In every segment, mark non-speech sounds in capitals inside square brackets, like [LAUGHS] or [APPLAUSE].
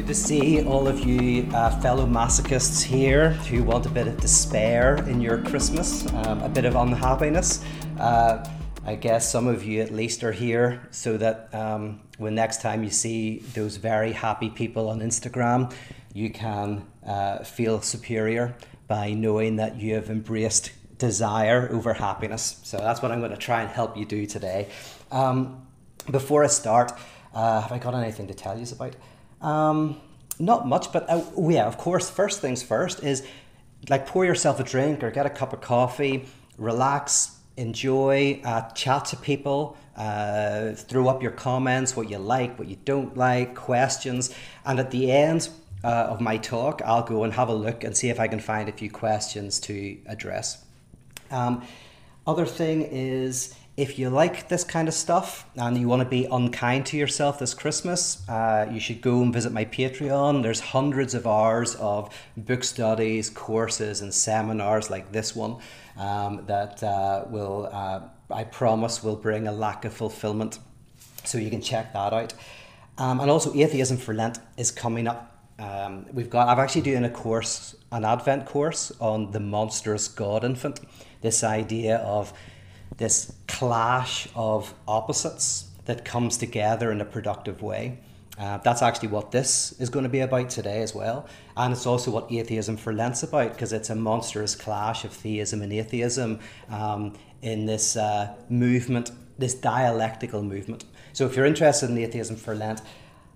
Good to see all of you uh, fellow masochists here who want a bit of despair in your Christmas, um, a bit of unhappiness. Uh, I guess some of you at least are here so that um, when next time you see those very happy people on Instagram, you can uh, feel superior by knowing that you have embraced desire over happiness. So that's what I'm going to try and help you do today. Um, before I start, uh, have I got anything to tell you about? Um, not much, but uh, oh, yeah, of course, first things first is like pour yourself a drink or get a cup of coffee, relax, enjoy, uh, chat to people, uh, throw up your comments, what you like, what you don't like, questions. And at the end uh, of my talk, I'll go and have a look and see if I can find a few questions to address. Um, other thing is if you like this kind of stuff and you want to be unkind to yourself this Christmas, uh, you should go and visit my Patreon. There's hundreds of hours of book studies, courses, and seminars like this one um, that uh, will, uh, I promise, will bring a lack of fulfillment. So you can check that out. Um, and also, Atheism for Lent is coming up. Um, we've got. I've actually doing a course, an Advent course on the monstrous God infant. This idea of this clash of opposites that comes together in a productive way. Uh, that's actually what this is going to be about today as well. And it's also what Atheism for Lent's about because it's a monstrous clash of theism and atheism um, in this uh, movement, this dialectical movement. So if you're interested in Atheism for Lent,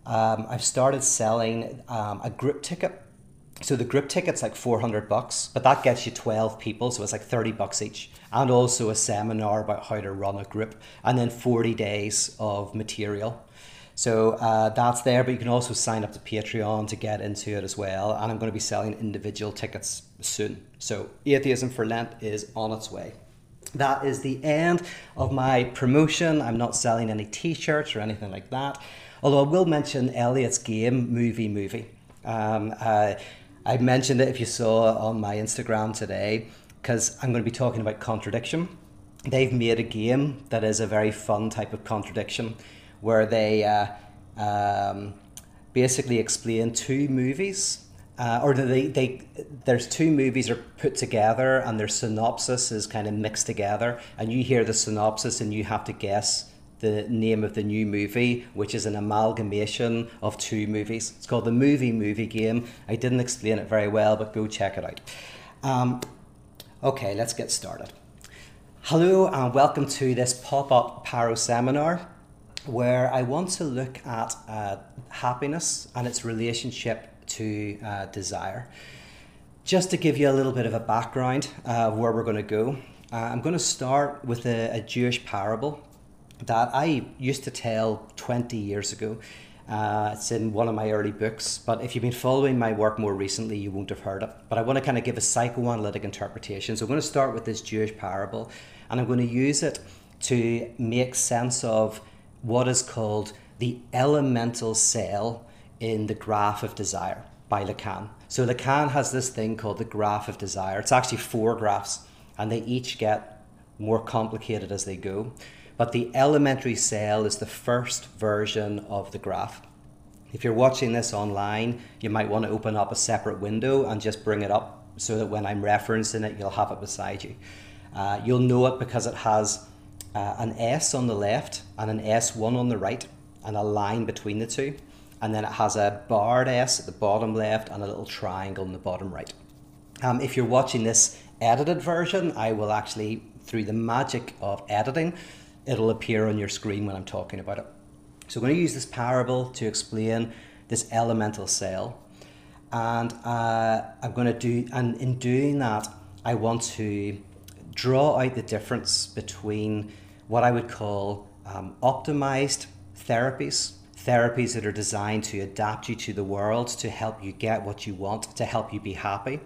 um, I've started selling um, a group ticket so the group ticket's like 400 bucks, but that gets you 12 people, so it's like 30 bucks each. And also a seminar about how to run a group, and then 40 days of material. So uh, that's there, but you can also sign up to Patreon to get into it as well. And I'm going to be selling individual tickets soon. So Atheism for Lent is on its way. That is the end of my promotion. I'm not selling any t shirts or anything like that. Although I will mention Elliot's game, Movie Movie. Um, uh, I mentioned it if you saw on my Instagram today, because I'm going to be talking about contradiction. They've made a game that is a very fun type of contradiction where they uh, um, basically explain two movies. Uh, or they, they there's two movies are put together and their synopsis is kind of mixed together and you hear the synopsis and you have to guess the name of the new movie, which is an amalgamation of two movies. It's called the Movie Movie Game. I didn't explain it very well, but go check it out. Um, okay, let's get started. Hello, and welcome to this pop up Pyro seminar where I want to look at uh, happiness and its relationship to uh, desire. Just to give you a little bit of a background uh, of where we're going to go, uh, I'm going to start with a, a Jewish parable that I used to tell 20 years ago. Uh, it's in one of my early books, but if you've been following my work more recently, you won't have heard it. But I want to kind of give a psychoanalytic interpretation. So I'm going to start with this Jewish parable, and I'm going to use it to make sense of what is called the elemental cell in the graph of desire by Lacan. So Lacan has this thing called the graph of desire. It's actually four graphs, and they each get more complicated as they go but the elementary cell is the first version of the graph. If you're watching this online, you might want to open up a separate window and just bring it up so that when I'm referencing it, you'll have it beside you. Uh, you'll know it because it has uh, an S on the left and an S1 on the right, and a line between the two. And then it has a barred S at the bottom left and a little triangle in the bottom right. Um, if you're watching this edited version, I will actually, through the magic of editing, it'll appear on your screen when I'm talking about it. So I'm going to use this parable to explain this elemental cell. And uh, I'm going to do, and in doing that, I want to draw out the difference between what I would call um, optimized therapies, therapies that are designed to adapt you to the world, to help you get what you want, to help you be happy,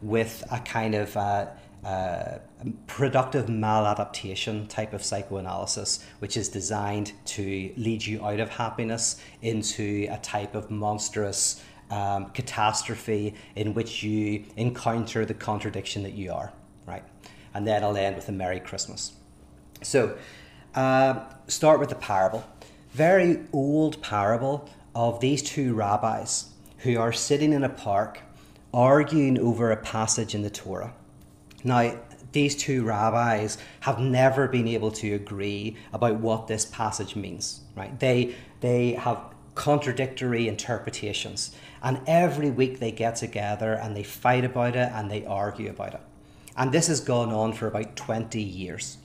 with a kind of uh, uh, productive maladaptation type of psychoanalysis, which is designed to lead you out of happiness into a type of monstrous um, catastrophe in which you encounter the contradiction that you are, right? And then I'll end with a Merry Christmas. So, uh, start with the parable. Very old parable of these two rabbis who are sitting in a park arguing over a passage in the Torah. Now, these two rabbis have never been able to agree about what this passage means, right? They, they have contradictory interpretations. And every week they get together and they fight about it and they argue about it. And this has gone on for about 20 years.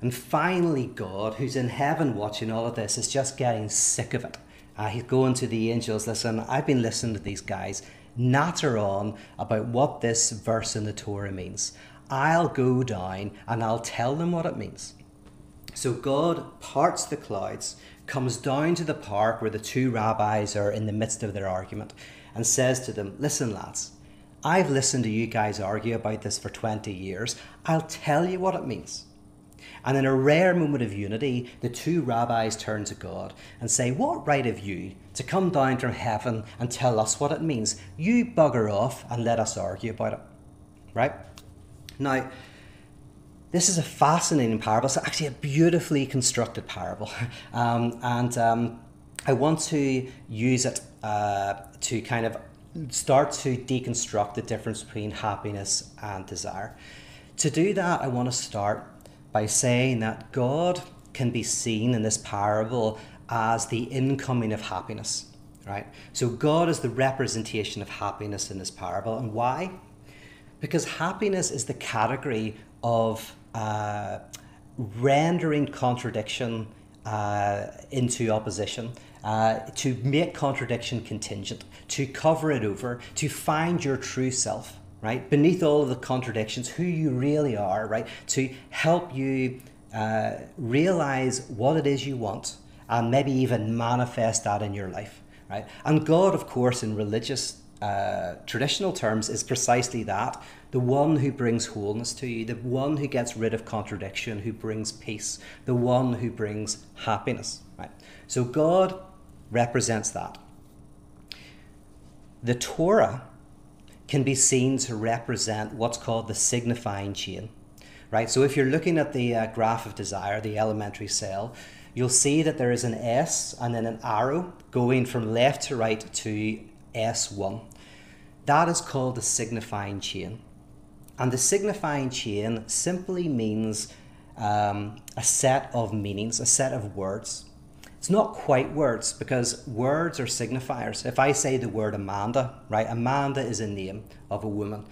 And finally, God, who's in heaven watching all of this, is just getting sick of it. Uh, he's going to the angels, listen, I've been listening to these guys natter on about what this verse in the Torah means. I'll go down and I'll tell them what it means. So God parts the clouds, comes down to the park where the two rabbis are in the midst of their argument, and says to them, Listen, lads, I've listened to you guys argue about this for 20 years. I'll tell you what it means. And in a rare moment of unity, the two rabbis turn to God and say, What right have you to come down from heaven and tell us what it means? You bugger off and let us argue about it. Right? Now, this is a fascinating parable. It's actually a beautifully constructed parable. [LAUGHS] Um, and um, I want to use it uh, to kind of start to deconstruct the difference between happiness and desire. To do that, I want to start by saying that God can be seen in this parable as the incoming of happiness, right? So God is the representation of happiness in this parable. And why? Because happiness is the category of uh, rendering contradiction uh, into opposition. Uh, to make contradiction contingent, to cover it over, to find your true self right? Beneath all of the contradictions, who you really are, right? To help you uh, realize what it is you want and maybe even manifest that in your life, right? And God, of course, in religious uh, traditional terms, is precisely that the one who brings wholeness to you, the one who gets rid of contradiction, who brings peace, the one who brings happiness, right? So God represents that. The Torah can be seen to represent what's called the signifying chain. Right? So if you're looking at the uh, graph of desire, the elementary cell, you'll see that there is an S and then an arrow going from left to right to S1. That is called the signifying chain. And the signifying chain simply means um, a set of meanings, a set of words. It's not quite words because words are signifiers. If I say the word Amanda, right, Amanda is a name of a woman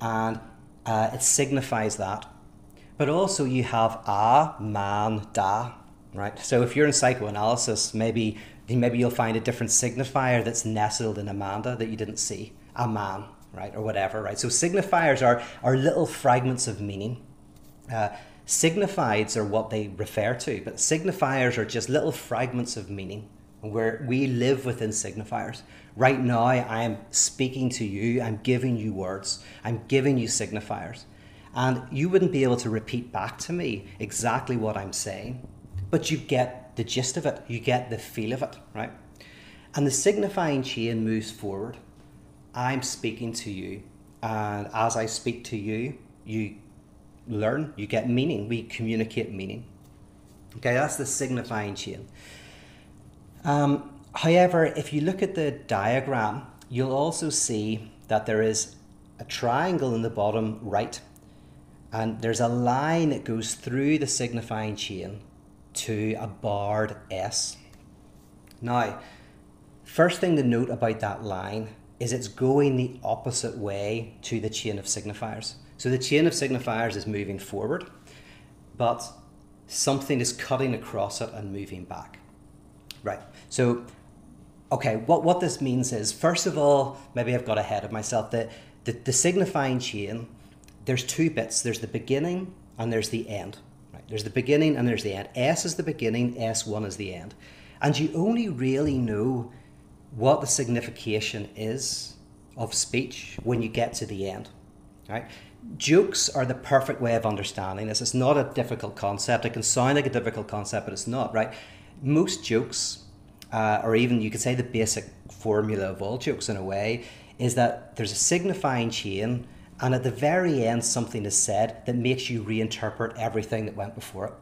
and uh, it signifies that. But also you have a, man, da, right? So if you're in psychoanalysis, maybe maybe you'll find a different signifier that's nestled in Amanda that you didn't see, a man, right, or whatever, right? So signifiers are, are little fragments of meaning. Uh, Signifieds are what they refer to, but signifiers are just little fragments of meaning where we live within signifiers. Right now, I am speaking to you, I'm giving you words, I'm giving you signifiers. And you wouldn't be able to repeat back to me exactly what I'm saying, but you get the gist of it, you get the feel of it, right? And the signifying chain moves forward. I'm speaking to you, and as I speak to you, you learn, you get meaning. We communicate meaning. Okay, that's the signifying chain. Um, however, if you look at the diagram, you'll also see that there is a triangle in the bottom right, and there's a line that goes through the signifying chain to a barred S. Now, first thing to note about that line is it's going the opposite way to the chain of signifiers. So the chain of signifiers is moving forward, but something is cutting across it and moving back. Right. So, okay, what, what this means is, first of all, maybe I've got ahead of myself, that the, the signifying chain, there's two bits. There's the beginning and there's the end. Right? There's the beginning and there's the end. S is the beginning, S1 is the end. And you only really know what the signification is of speech when you get to the end. Right? Jokes are the perfect way of understanding this. It's not a difficult concept. It can sound like a difficult concept, but it's not, right? Most jokes, uh, or even you could say the basic formula of all jokes in a way, is that there's a signifying chain, and at the very end, something is said that makes you reinterpret everything that went before it.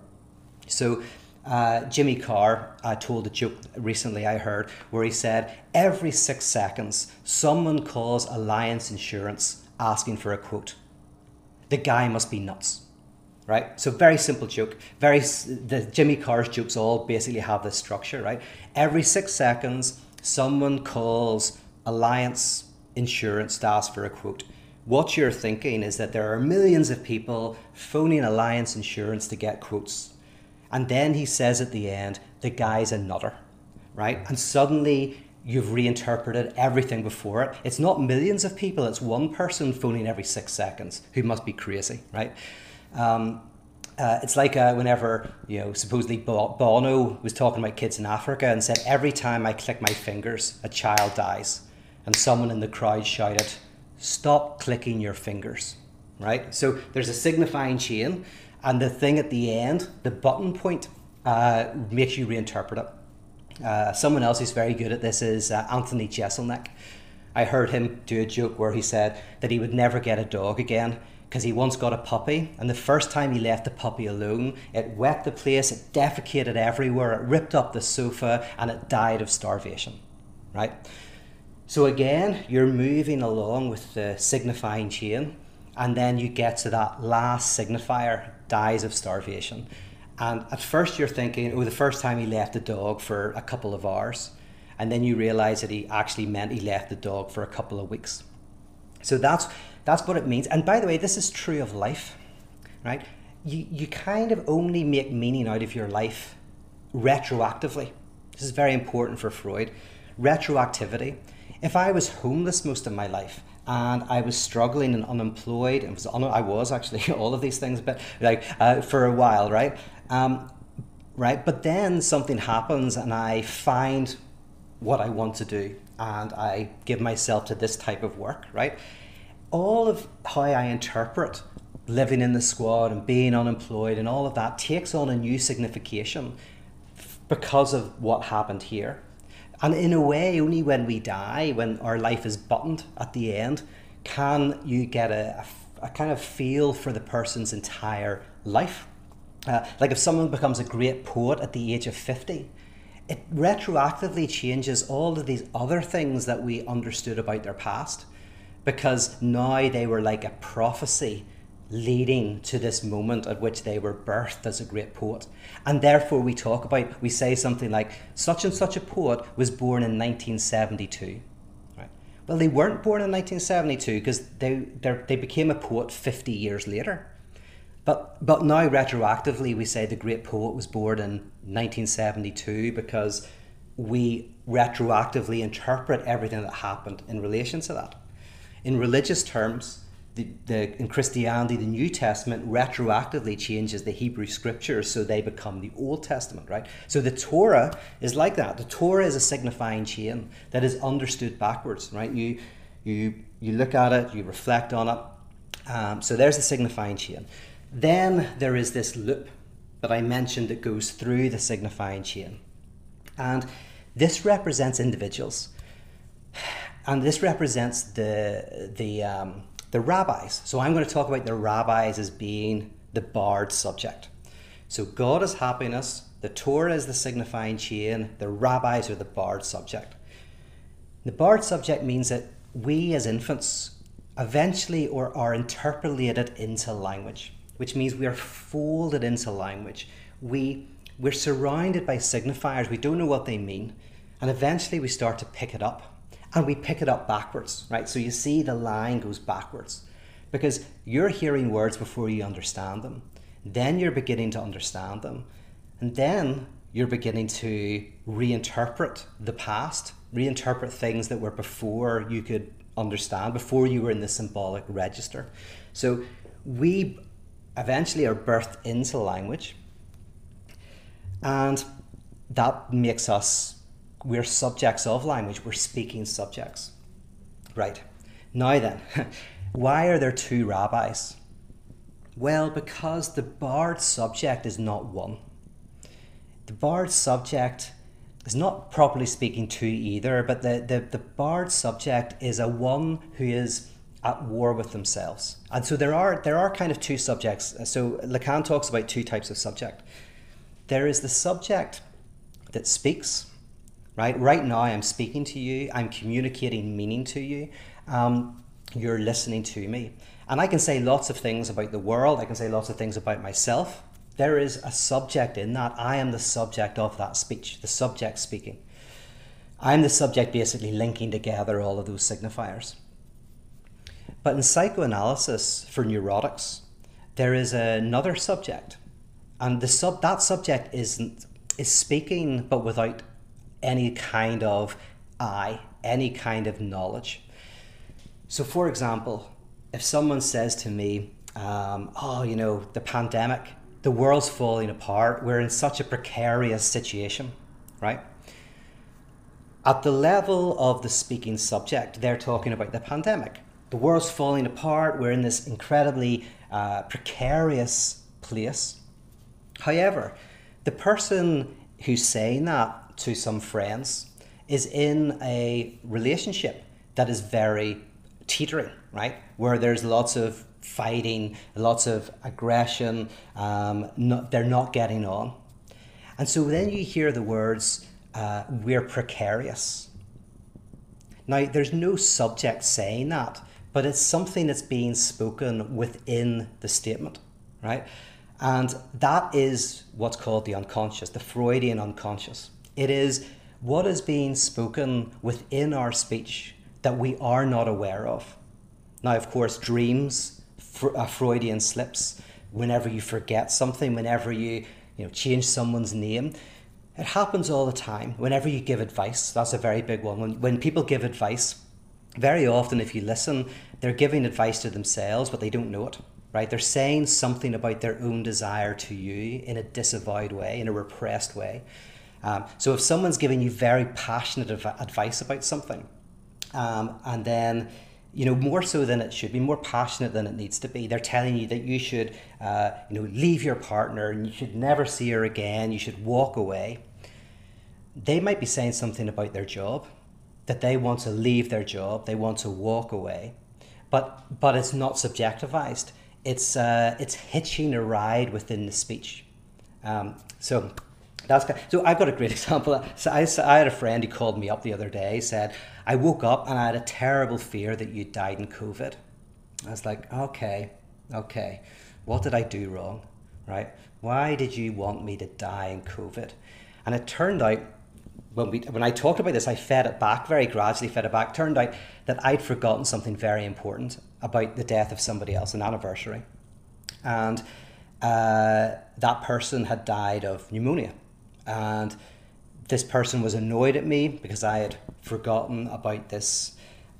So, Uh, Jimmy Carr uh, told a joke recently I heard where he said, Every six seconds, someone calls Alliance Insurance asking for a quote. The guy must be nuts, right? So, very simple joke. Very The Jimmy Carr's jokes all basically have this structure, right? Every six seconds, someone calls Alliance Insurance to ask for a quote. What you're thinking is that there are millions of people phoning Alliance Insurance to get quotes and then he says at the end, the guy's a nutter, right? And suddenly you've reinterpreted everything before it. It's not millions of people, it's one person phoning every six seconds who must be crazy, right? Um, uh, it's like uh, whenever, you know, supposedly Bono was talking about kids in Africa and said, every time I click my fingers, a child dies. And someone in the crowd shouted, stop clicking your fingers, right? So there's a signifying chain and the thing at the end, the button point, uh, makes you reinterpret it. Uh, someone else who's very good at this is uh, Anthony Jeselnik. I heard him do a joke where he said that he would never get a dog again because he once got a puppy, and the first time he left the puppy alone, it wet the place, it defecated everywhere, it ripped up the sofa, and it died of starvation. Right? So again, you're moving along with the signifying chain, and then you get to that last signifier, dies of starvation. And at first you're thinking, oh, the first time he left the dog for a couple of hours. And then you realize that he actually meant he left the dog for a couple of weeks. So that's that's what it means. And by the way, this is true of life, right? You you kind of only make meaning out of your life retroactively. This is very important for Freud. Retroactivity. If I was homeless most of my life, and I was struggling and unemployed. And was un- I was actually [LAUGHS] all of these things, but like uh, for a while, right? Um, right. But then something happens, and I find what I want to do, and I give myself to this type of work, right? All of how I interpret living in the squad and being unemployed and all of that takes on a new signification because of what happened here. And in a way, only when we die, when our life is buttoned at the end, can you get a, a, a kind of feel for the person's entire life. Uh, like if someone becomes a great poet at the age of 50, it retroactively changes all of these other things that we understood about their past because now they were like a prophecy leading to this moment at which they were birthed as a great poet. And therefore, we talk about, we say something like, such and such a poet was born in 1972. Right? Well, they weren't born in 1972 because they, they became a poet 50 years later. But, but now, retroactively, we say the great poet was born in 1972 because we retroactively interpret everything that happened in relation to that. In religious terms, the, the, in Christianity, the New Testament retroactively changes the Hebrew scriptures so they become the Old Testament, right? So the Torah is like that. The Torah is a signifying chain that is understood backwards, right? You, you, you look at it, you reflect on it. Um, so there's the signifying chain. Then there is this loop that I mentioned that goes through the signifying chain. And this represents individuals. And this represents the, the, um, the rabbis. So I'm going to talk about the rabbis as being the barred subject. So God is happiness, the Torah is the signifying chain, the rabbis are the barred subject. The barred subject means that we as infants eventually or are interpellated into language, which means we are folded into language. We we're surrounded by signifiers, we don't know what they mean, and eventually we start to pick it up and we pick it up backwards, right? So you see the line goes backwards because you're hearing words before you understand them. Then you're beginning to understand them. And then you're beginning to reinterpret the past, reinterpret things that were before you could understand, before you were in the symbolic register. So we eventually are birthed into language, and that makes us we're subjects of language, we're speaking subjects. Right. Now then, [LAUGHS] why are there two rabbis? Well, because the barred subject is not one. The barred subject is not properly speaking two either, but the, the, the barred subject is a one who is at war with themselves. And so there are there are kind of two subjects. Uh, so Lacan talks about two types of subject. there is the subject that speaks, right? Right now, I'm speaking to you, I'm communicating meaning to you, um, you're listening to me. And I can say lots of things about the world, I can say lots of things about myself. There is a subject in that. I am the subject of that speech, the subject speaking. I'm the subject basically linking together all of those signifiers. But in psychoanalysis for neurotics, there is another subject. And the sub that subject isn't is speaking but without any kind of I, any kind of knowledge. So for example, if someone says to me, um, oh, you know, the pandemic, the world's falling apart, we're in such a precarious situation, right? At the level of the speaking subject, they're talking about the pandemic. The world's falling apart, we're in this incredibly uh, precarious place. However, the person who's saying that to some friends is in a relationship that is very teetering, right? Where there's lots of fighting, lots of aggression, um, not, they're not getting on. And so then you hear the words, uh, we're precarious. Now, there's no subject saying that, but it's something that's being spoken within the statement, right? And that is what's called the unconscious, the Freudian unconscious. It is what is being spoken within our speech that we are not aware of. Now, of course, dreams, uh, Freudian slips, whenever you forget something, whenever you, you know, change someone's name, it happens all the time. Whenever you give advice, that's a very big one. When, when people give advice, very often, if you listen, they're giving advice to themselves, but they don't know it, right? They're saying something about their own desire to you in a disavowed way, in a repressed way. Um, so if someone's giving you very passionate adv- advice about something, um, and then you know more so than it should be more passionate than it needs to be they're telling you that you should uh, you know leave your partner and you should never see her again you should walk away they might be saying something about their job that they want to leave their job they want to walk away but but it's not subjectivized. It's uh, it's hitching a ride within the speech. Um, so that's kind of, so I've got a great [LAUGHS] example. So I, I had a friend who called me up the other day. Said I woke up and I had a terrible fear that you died in COVID. I was like, okay, okay, what did I do wrong, right? Why did you want me to die in COVID? And it turned out when we when I talked about this, I fed it back very gradually. Fed it back. Turned out that I'd forgotten something very important about the death of somebody else, an anniversary, and uh, that person had died of pneumonia and this person was annoyed at me because I had forgotten about this.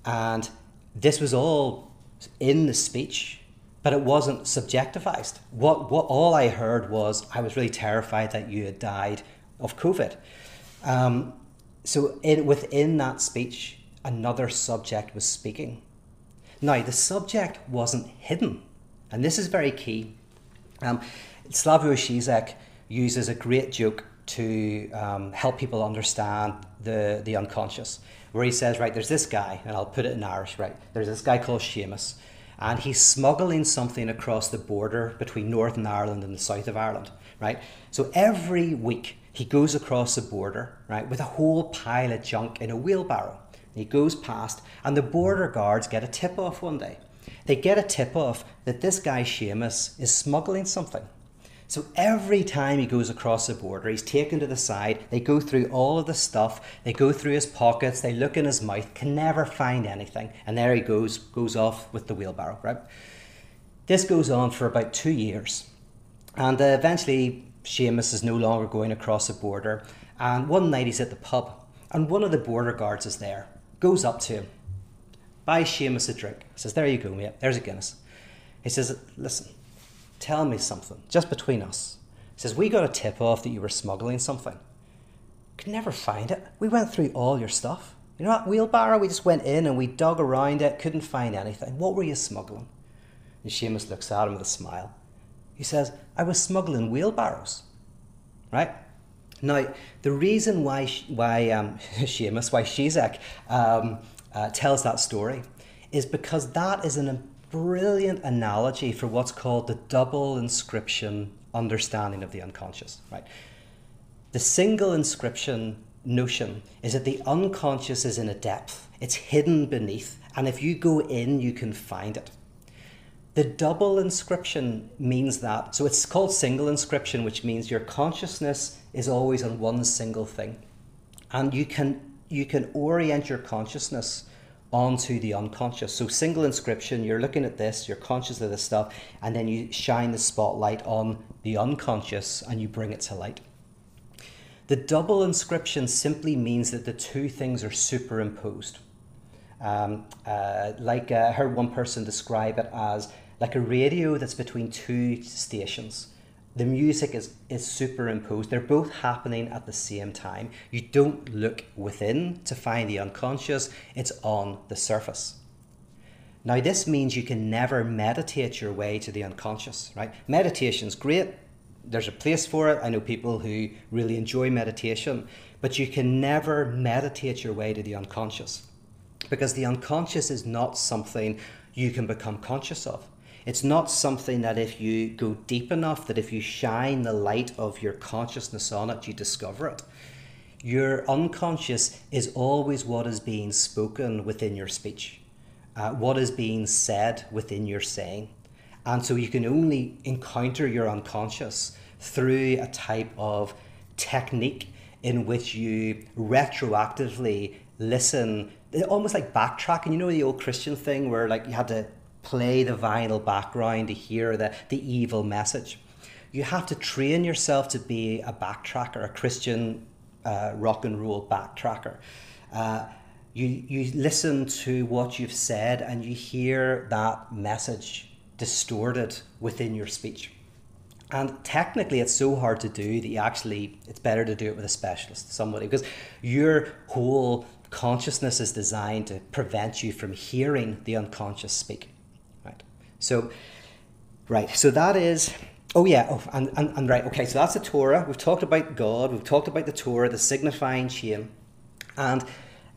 And this was all in the speech, but it wasn't subjectivized. What, what all I heard was I was really terrified that you had died of COVID. Um, so in, within that speech, another subject was speaking. Now, the subject wasn't hidden, and this is very key. Um, Slavoj Žižek uses a great joke to um, help people understand the, the unconscious. Where he says, right, there's this guy, and I'll put it in Irish, right? There's this guy called Seamus, and he's smuggling something across the border between Northern Ireland and the south of Ireland, right? So every week he goes across the border, right, with a whole pile of junk in a wheelbarrow. He goes past, and the border guards get a tip off one day. They get a tip off that this guy Seamus is smuggling something. So every time he goes across the border, he's taken to the side. They go through all of the stuff. They go through his pockets. They look in his mouth. Can never find anything. And there he goes, goes off with the wheelbarrow. Right. This goes on for about two years, and uh, eventually Seamus is no longer going across the border. And one night he's at the pub, and one of the border guards is there. Goes up to him, buys Seamus a drink. Says, "There you go, mate. There's a Guinness." He says, "Listen." Tell me something, just between us. He says, We got a tip off that you were smuggling something. Could never find it. We went through all your stuff. You know that wheelbarrow? We just went in and we dug around it, couldn't find anything. What were you smuggling? And Seamus looks at him with a smile. He says, I was smuggling wheelbarrows. Right? Now, the reason why, why um, [LAUGHS] Seamus, why Žižek um, uh, tells that story is because that is an brilliant analogy for what's called the double inscription understanding of the unconscious, right? The single inscription notion is that the unconscious is in a depth, it's hidden beneath, and if you go in, you can find it. The double inscription means that, so it's called single inscription, which means your consciousness is always on one single thing. And you can you can orient your consciousness onto the unconscious. So single inscription, you're looking at this, you're conscious of this stuff, and then you shine the spotlight on the unconscious and you bring it to light. The double inscription simply means that the two things are superimposed. Um, uh, like uh, I heard one person describe it as like a radio that's between two stations. The music is, is superimposed. They're both happening at the same time. You don't look within to find the unconscious, it's on the surface. Now, this means you can never meditate your way to the unconscious, right? Meditation's great. There's a place for it. I know people who really enjoy meditation, but you can never meditate your way to the unconscious because the unconscious is not something you can become conscious of. It's not something that if you go deep enough, that if you shine the light of your consciousness on it, you discover it. Your unconscious is always what is being spoken within your speech, uh, what is being said within your saying. And so you can only encounter your unconscious through a type of technique in which you retroactively listen, almost like backtracking. You know the old Christian thing where like you had to play the vinyl background to hear the, the evil message. You have to train yourself to be a backtracker, a Christian uh, rock and roll backtracker. Uh, you, you listen to what you've said and you hear that message distorted within your speech. And technically, it's so hard to do that you actually, it's better to do it with a specialist, somebody, because your whole consciousness is designed to prevent you from hearing the unconscious speak. So, right, so that is, oh yeah, oh, and, and, and right, okay, so that's the Torah. We've talked about God, we've talked about the Torah, the signifying chain. And,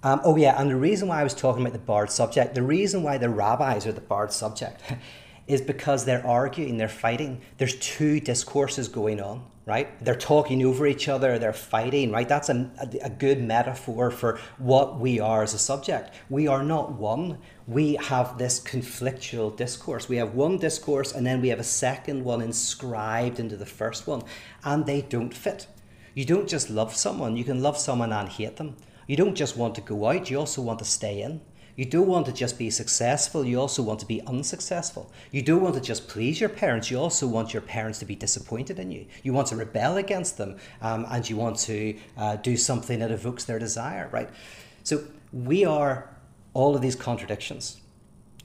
um, oh yeah, and the reason why I was talking about the barred subject, the reason why the rabbis are the barred subject [LAUGHS] is because they're arguing, they're fighting. There's two discourses going on right? They're talking over each other, they're fighting, right? That's a, a, good metaphor for what we are as a subject. We are not one. We have this conflictual discourse. We have one discourse and then we have a second one inscribed into the first one, and they don't fit. You don't just love someone, you can love someone and hate them. You don't just want to go out, you also want to stay in. You don't want to just be successful, you also want to be unsuccessful. You don't want to just please your parents, you also want your parents to be disappointed in you. You want to rebel against them um, and you want to uh, do something that evokes their desire, right? So we are all of these contradictions.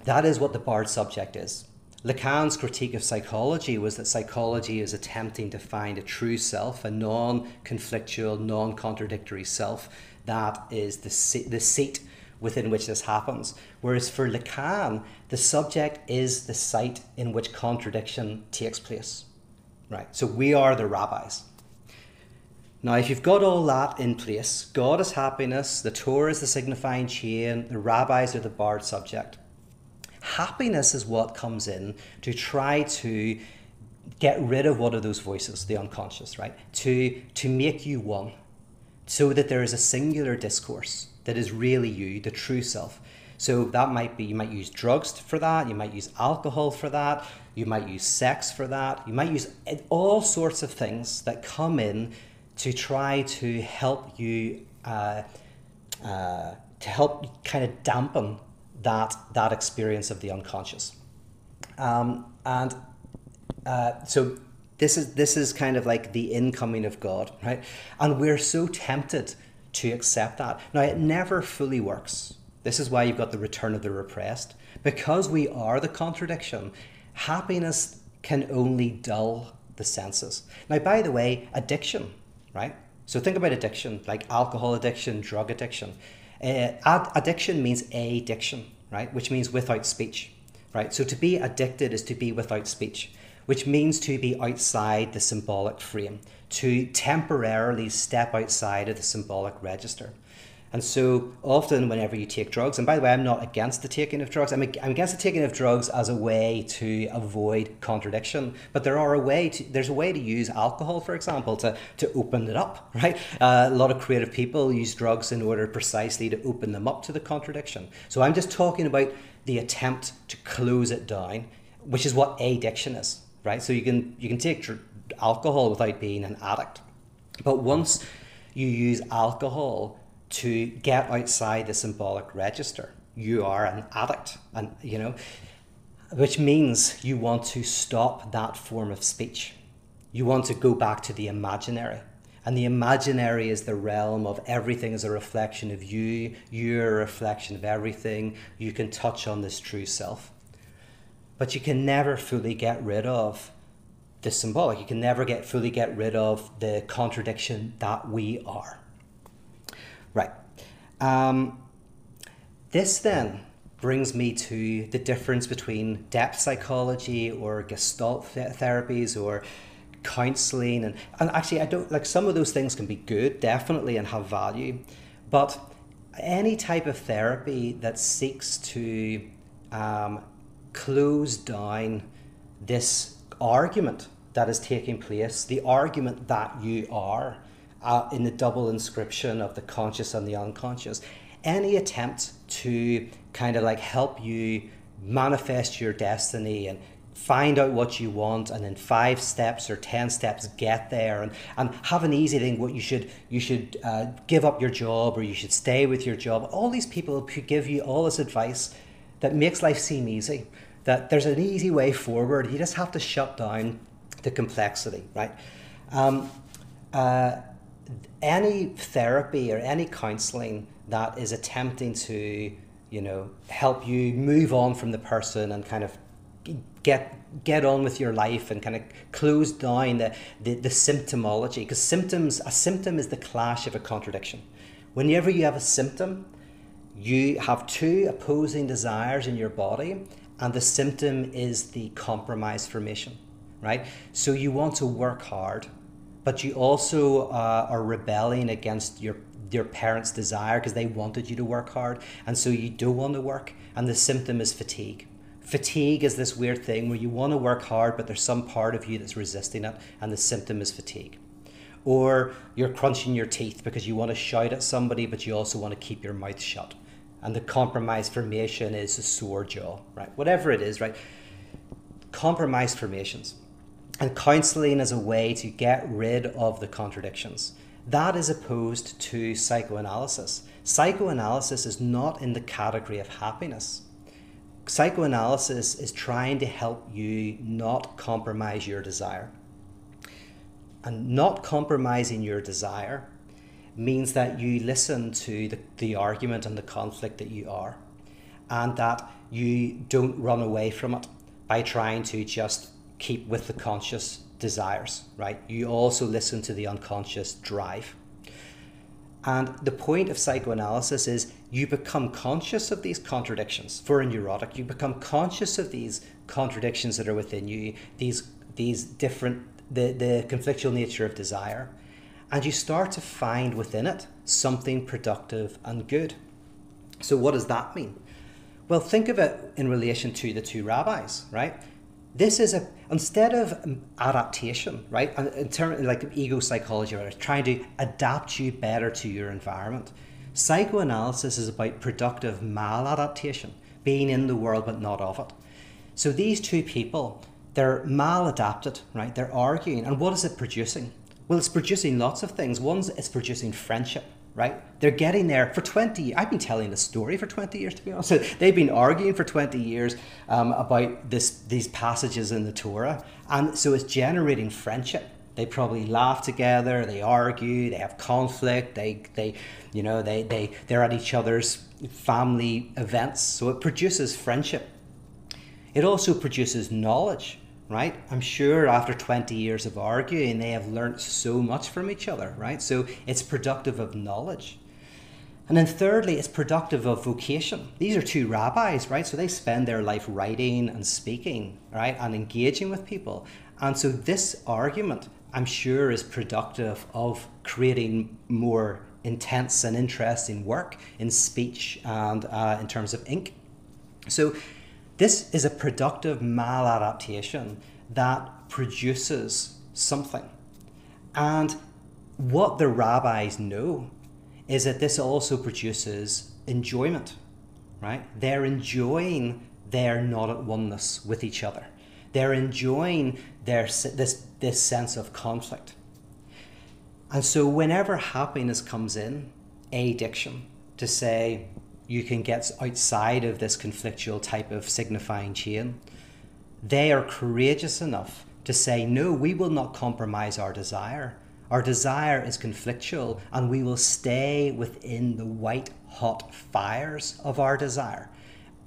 That is what the barred subject is. Lacan's critique of psychology was that psychology is attempting to find a true self, a non conflictual, non contradictory self that is the, the seat within which this happens. Whereas for Lacan, the subject is the site in which contradiction takes place. Right? So we are the rabbis. Now, if you've got all that in place, God is happiness, the Torah is the signifying chain, the rabbis are the barred subject. Happiness is what comes in to try to get rid of one of those voices, the unconscious, right? To, to make you one, so that there is a singular discourse that is really you, the true self. So that might be you might use drugs for that, you might use alcohol for that, you might use sex for that, you might use all sorts of things that come in to try to help you uh, uh, to help kind of dampen that that experience of the unconscious. Um, and uh, so this is this is kind of like the incoming of God, right? And we're so tempted to accept that. Now, it never fully works. This is why you've got the return of the repressed. Because we are the contradiction, happiness can only dull the senses. Now, by the way, addiction, right? So think about addiction, like alcohol addiction, drug addiction. Uh, ad- addiction means addiction, right? Which means without speech, right? So to be addicted is to be without speech, which means to be outside the symbolic frame to temporarily step outside of the symbolic register. And so often, whenever you take drugs, and by the way, I'm not against the taking of drugs. I'm, against the taking of drugs as a way to avoid contradiction. But there are a way to there's a way to use alcohol, for example, to to open it up. [LAUGHS] Right? Uh, a lot of creative people use drugs in order precisely to open them up to the contradiction. So I'm just talking about the attempt to close it down, which is what addiction is. Right? So you can you can take dr- alcohol without being an addict, but once you use alcohol to get outside the symbolic register. You are an addict, and you know, which means you want to stop that form of speech. You want to go back to the imaginary. And the imaginary is the realm of everything is a reflection of you, you're a reflection of everything. You can touch on this true self. But you can never fully get rid of the symbolic. You can never get fully get rid of the contradiction that we are. Right. Um, this then brings me to the difference between depth psychology or gestalt th- therapies or counseling and, and actually i don't like some of those things can be good definitely and have value but any type of therapy that seeks to um, close down this argument that is taking place the argument that you are uh, in the double inscription of the conscious and the unconscious. Any attempt to kind of like help you manifest your destiny and find out what you want and in five steps or ten steps get there and, and have an easy thing what you should you should uh, give up your job or you should stay with your job all these people who give you all this advice that makes life seem easy that there's an easy way forward. You just have to shut down the complexity right? Um, uh, any therapy or any counseling that is attempting to you know help you move on from the person and kind of get get on with your life and kind of close down the, the, the symptomology because symptoms a symptom is the clash of a contradiction. Whenever you have a symptom you have two opposing desires in your body and the symptom is the compromise formation right so you want to work hard but you also uh, are rebelling against your your parents' desire because they wanted you to work hard, and so you don't want to work, and the symptom is fatigue. Fatigue is this weird thing where you want to work hard, but there's some part of you that's resisting it, and the symptom is fatigue. Or you're crunching your teeth because you want to shout at somebody, but you also want to keep your mouth shut. And the compromise formation is a sore jaw, right? Whatever it is, right? Compromise formations and counseling as a way to get rid of the contradictions. That is opposed to psychoanalysis. Psychoanalysis is not in the category of happiness. Psychoanalysis is trying to help you not compromise your desire. And not compromising your desire means that you listen to the, the argument and the conflict that you are, and that you don't run away from it by trying to just keep with the conscious desires, right? You also listen to the unconscious drive. And the point of psychoanalysis is you become conscious of these contradictions. For a neurotic, you become conscious of these contradictions that are within you, these these different the, the conflictual nature of desire. And you start to find within it something productive and good. So what does that mean? Well, think of it in relation to the two rabbis, right? This is a instead of adaptation, right? Uh, in terms like ego psychology, right? Trying to adapt you better to your environment. Psychoanalysis is about productive maladaptation, being in the world but not of it. So these two people, they're maladapted, right? They're arguing, and what is it producing? Well, it's producing lots of things. One's it's producing friendship right? They're getting there for 20 I've been telling the story for 20 years, to be honest. [LAUGHS] They've been arguing for 20 years um, about this, these passages in the Torah. And so it's generating friendship. They probably laugh together, they argue, they have conflict, they, they you know, they, they, they're at each other's family events. So it produces friendship. It also produces knowledge right? I'm sure after 20 years of arguing, they have learnt so much from each other, right? So it's productive of knowledge. And then thirdly, it's productive of vocation. These are two rabbis, right? So they spend their life writing and speaking, right? And engaging with people. And so this argument, I'm sure, is productive of creating more intense and interesting work in speech and uh, in terms of ink. So, this is a productive maladaptation that produces something. And what the rabbis know is that this also produces enjoyment, right? They're enjoying their not at oneness with each other. They're enjoying their this this sense of conflict. And so whenever happiness comes in, addiction, to say you can get outside of this conflictual type of signifying chain, they are courageous enough to say, no, we will not compromise our desire. Our desire is conflictual, and we will stay within the white hot fires of our desire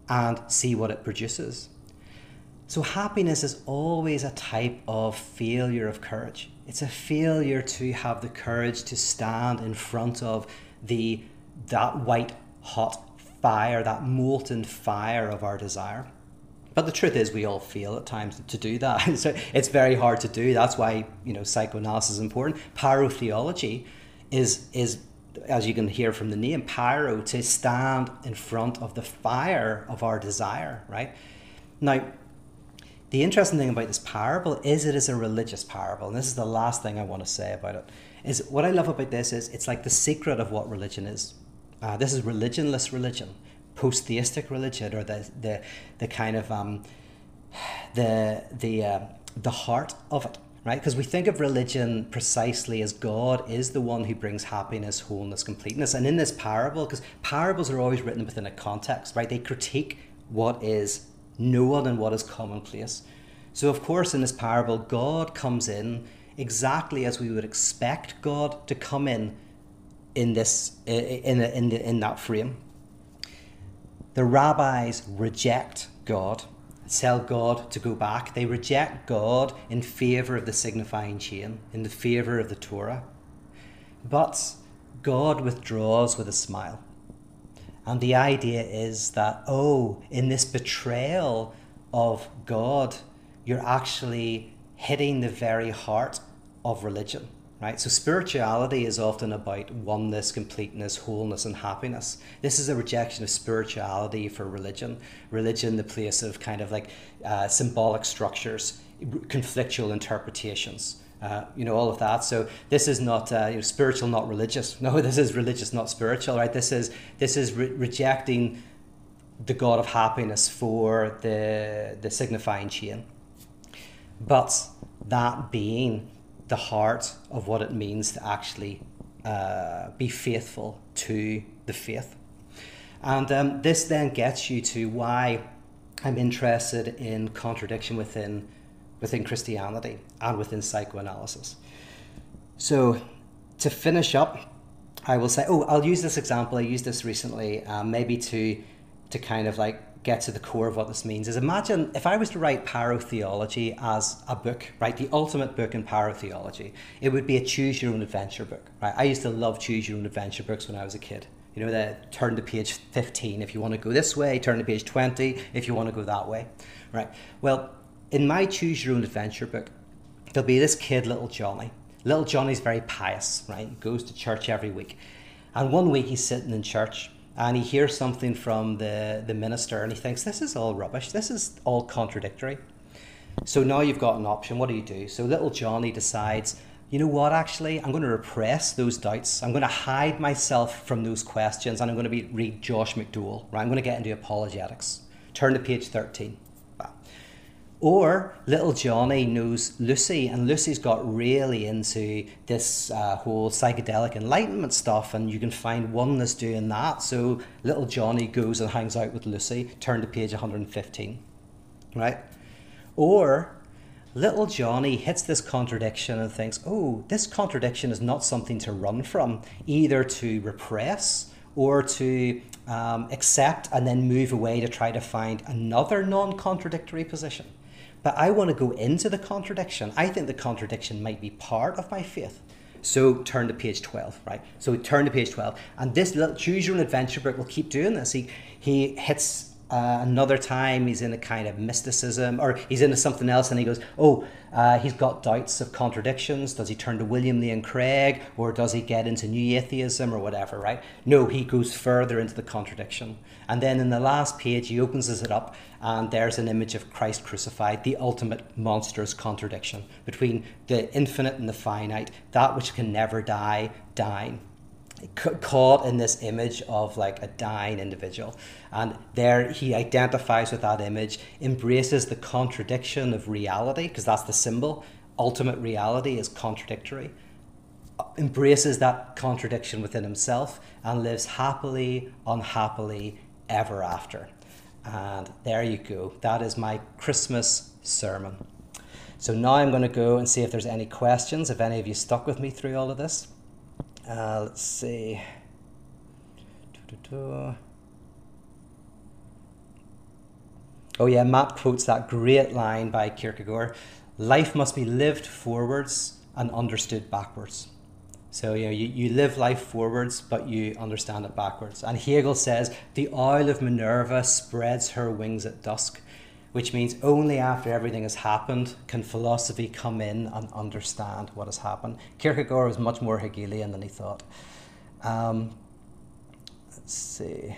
and see what it produces. So, happiness is always a type of failure of courage. It's a failure to have the courage to stand in front of the that white hot fire, that molten fire of our desire. But the truth is, we all feel at times to do that. [LAUGHS] so it's very hard to do. That's why you know psychoanalysis is important. Pyrotheology is is as you can hear from the name, pyro to stand in front of the fire of our desire. Right now, the interesting thing about this parable is it is a religious parable, and this is the last thing I want to say about it. Is what I love about this is it's like the secret of what religion is. Uh, this is religionless religion, post-theistic religion, or the the the kind of um, the the uh, the heart of it, right? Because we think of religion precisely as God is the one who brings happiness, wholeness, completeness, and in this parable, because parables are always written within a context, right? They critique what is known and what is commonplace. So, of course, in this parable, God comes in exactly as we would expect God to come in in this in in, in that frame. The rabbis reject God, tell God to go back. They reject God in favor of the signifying chain, in the favor of the Torah. But God withdraws with a smile. And the idea is that, oh, in this betrayal of God, you're actually hitting the very heart of religion, right? So spirituality is often about oneness, completeness, wholeness, and happiness. This is a rejection of spirituality for religion. Religion, the place of kind of like uh, symbolic structures, conflictual interpretations uh, you know all of that so this is not uh, you know, spiritual not religious [LAUGHS] no this is religious not spiritual right this is this is re- rejecting the god of happiness for the the signifying chain but that being the heart of what it means to actually uh, be faithful to the faith and um, this then gets you to why i'm interested in contradiction within within Christianity and within psychoanalysis. So, to finish up, I will say, oh, I'll use this example. I used this recently, um, maybe to to kind of like get to the core of what this means. Is imagine if I was to write pyrotheology as a book, right, the ultimate book in pyrotheology, it would be a choose your own adventure book, right? I used to love choose your own adventure books when I was a kid. You know, that turn to page 15 if you want to go this way, turn to page 20 if you want to go that way, right? Well, in my choose your own adventure book, there'll be this kid, little Johnny. Little Johnny's very pious, right? Goes to church every week. And one week he's sitting in church and he hears something from the, the minister and he thinks, this is all rubbish. This is all contradictory. So now you've got an option. What do you do? So little Johnny decides, you know what, actually, I'm going to repress those doubts. I'm going to hide myself from those questions and I'm going to be, read Josh McDowell, right? I'm going to get into apologetics. Turn to page 13. Or little Johnny knows Lucy, and Lucy's got really into this uh, whole psychedelic enlightenment stuff, and you can find oneness doing that. So little Johnny goes and hangs out with Lucy. Turn to page 115, right? Or little Johnny hits this contradiction and thinks, oh, this contradiction is not something to run from, either to repress or to um, accept and then move away to try to find another non contradictory position. But I want to go into the contradiction. I think the contradiction might be part of my faith. So turn to page 12, right? So turn to page 12. And this little choose your own adventure book will keep doing this. He, he hits uh, another time he's in a kind of mysticism or he's into something else and he goes oh uh, he's got doubts of contradictions does he turn to william lane craig or does he get into new atheism or whatever right no he goes further into the contradiction and then in the last page he opens it up and there's an image of christ crucified the ultimate monstrous contradiction between the infinite and the finite that which can never die dying caught in this image of like a dying individual. And there he identifies with that image, embraces the contradiction of reality, because that's the symbol. Ultimate reality is contradictory. Embraces that contradiction within himself and lives happily, unhappily, ever after. And there you go. That is my Christmas sermon. So now I'm going to go and see if there's any questions, if any of you stuck with me through all of this. Uh, let's see. Oh, yeah, Matt quotes that great line by Kierkegaard life must be lived forwards and understood backwards. So, you know, you, you live life forwards, but you understand it backwards. And Hegel says, the owl of Minerva spreads her wings at dusk which means only after everything has happened can philosophy come in and understand what has happened. Kierkegaard was much more Hegelian than he thought. Um, let's see.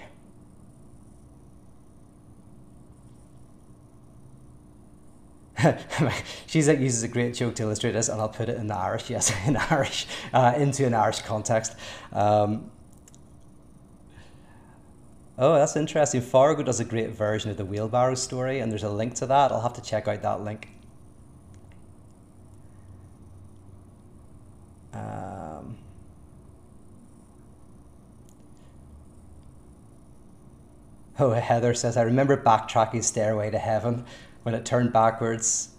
[LAUGHS] Žižek uses a great joke to illustrate this, and I'll put it in the Irish. Yes, [LAUGHS] in Irish, uh, into an Irish context. Um, Oh, that's interesting. Fargo does a great version of the wheelbarrow story, and there's a link to that. I'll have to check out that link. Um, oh, Heather says, I remember backtracking Stairway to Heaven when it turned backwards.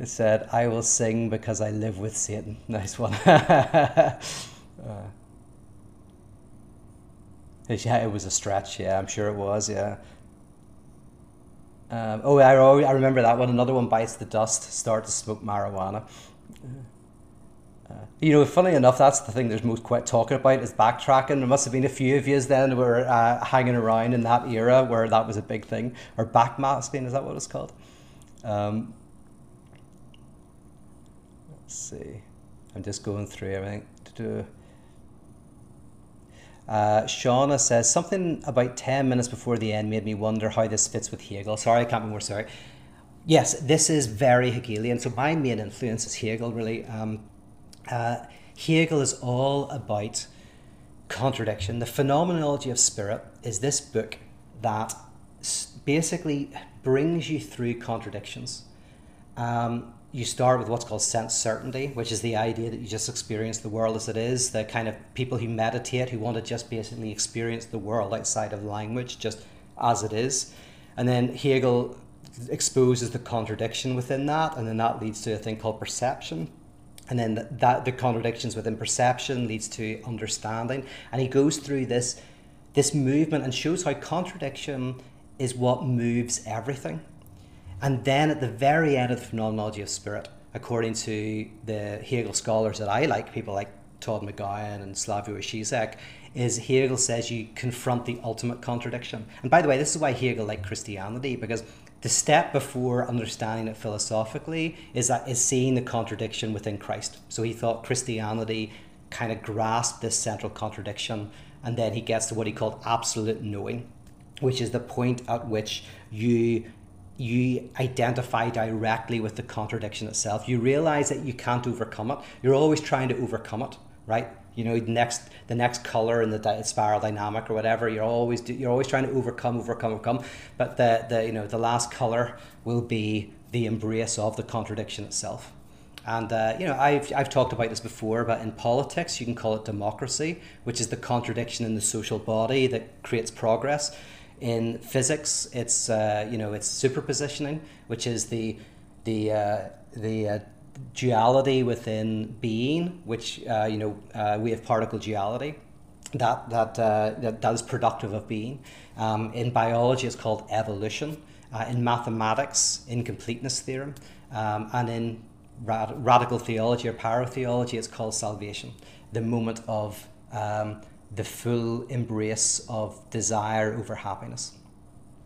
It said, I will sing because I live with Satan. [LAUGHS] Nice one. [LAUGHS] uh, yeah, it was a stretch. Yeah, I'm sure it was. Yeah. Um, oh, I, I remember that one. Another one bites the dust. Start to smoke marijuana. Uh, you know, funny enough, that's the thing there's most quite talking about is backtracking. There must have been a few of you then who were uh, hanging around in that era where that was a big thing, or backmasking. Is that what it's called? Um, let's see. I'm just going through everything. Uh, Shauna says something about 10 minutes before the end made me wonder how this fits with Hegel. Sorry, I can't be more sorry. Yes, this is very Hegelian. So my main influence is Hegel, really. Um, uh, Hegel is all about contradiction. The Phenomenology of Spirit is this book that basically brings you through contradictions. Um, you start with what's called sense certainty, which is the idea that you just experience the world as it is. The kind of people who meditate, who want to just basically experience the world outside of language, just as it is. And then Hegel exposes the contradiction within that, and then that leads to a thing called perception. And then that the contradictions within perception leads to understanding. And he goes through this this movement and shows how contradiction is what moves everything and then at the very end of the phenomenology of spirit, according to the Hegel scholars that I like, people like Todd McGowan and Slavoj Žižek, is Hegel says you confront the ultimate contradiction. And by the way, this is why Hegel liked Christianity, because the step before understanding it philosophically is that is seeing the contradiction within Christ. So he thought Christianity kind of grasped this central contradiction, and then he gets to what he called absolute knowing, which is the point at which you you identify directly with the contradiction itself. You realize that you can't overcome it. You're always trying to overcome it, right? You know, next the next color in the di- spiral dynamic or whatever. You're always do, you're always trying to overcome, overcome, overcome. But the the you know the last color will be the embrace of the contradiction itself. And uh, you know, I've I've talked about this before, but in politics, you can call it democracy, which is the contradiction in the social body that creates progress. In physics, it's uh, you know it's superpositioning, which is the the uh, the uh, duality within being, which uh, you know uh, we have particle duality. That that, that that is productive of being. Um, in biology, it's called evolution. in mathematics, incompleteness theorem, um, and in rad- radical theology or pyrotheology, it's called salvation. The moment of um, the full embrace of desire over happiness.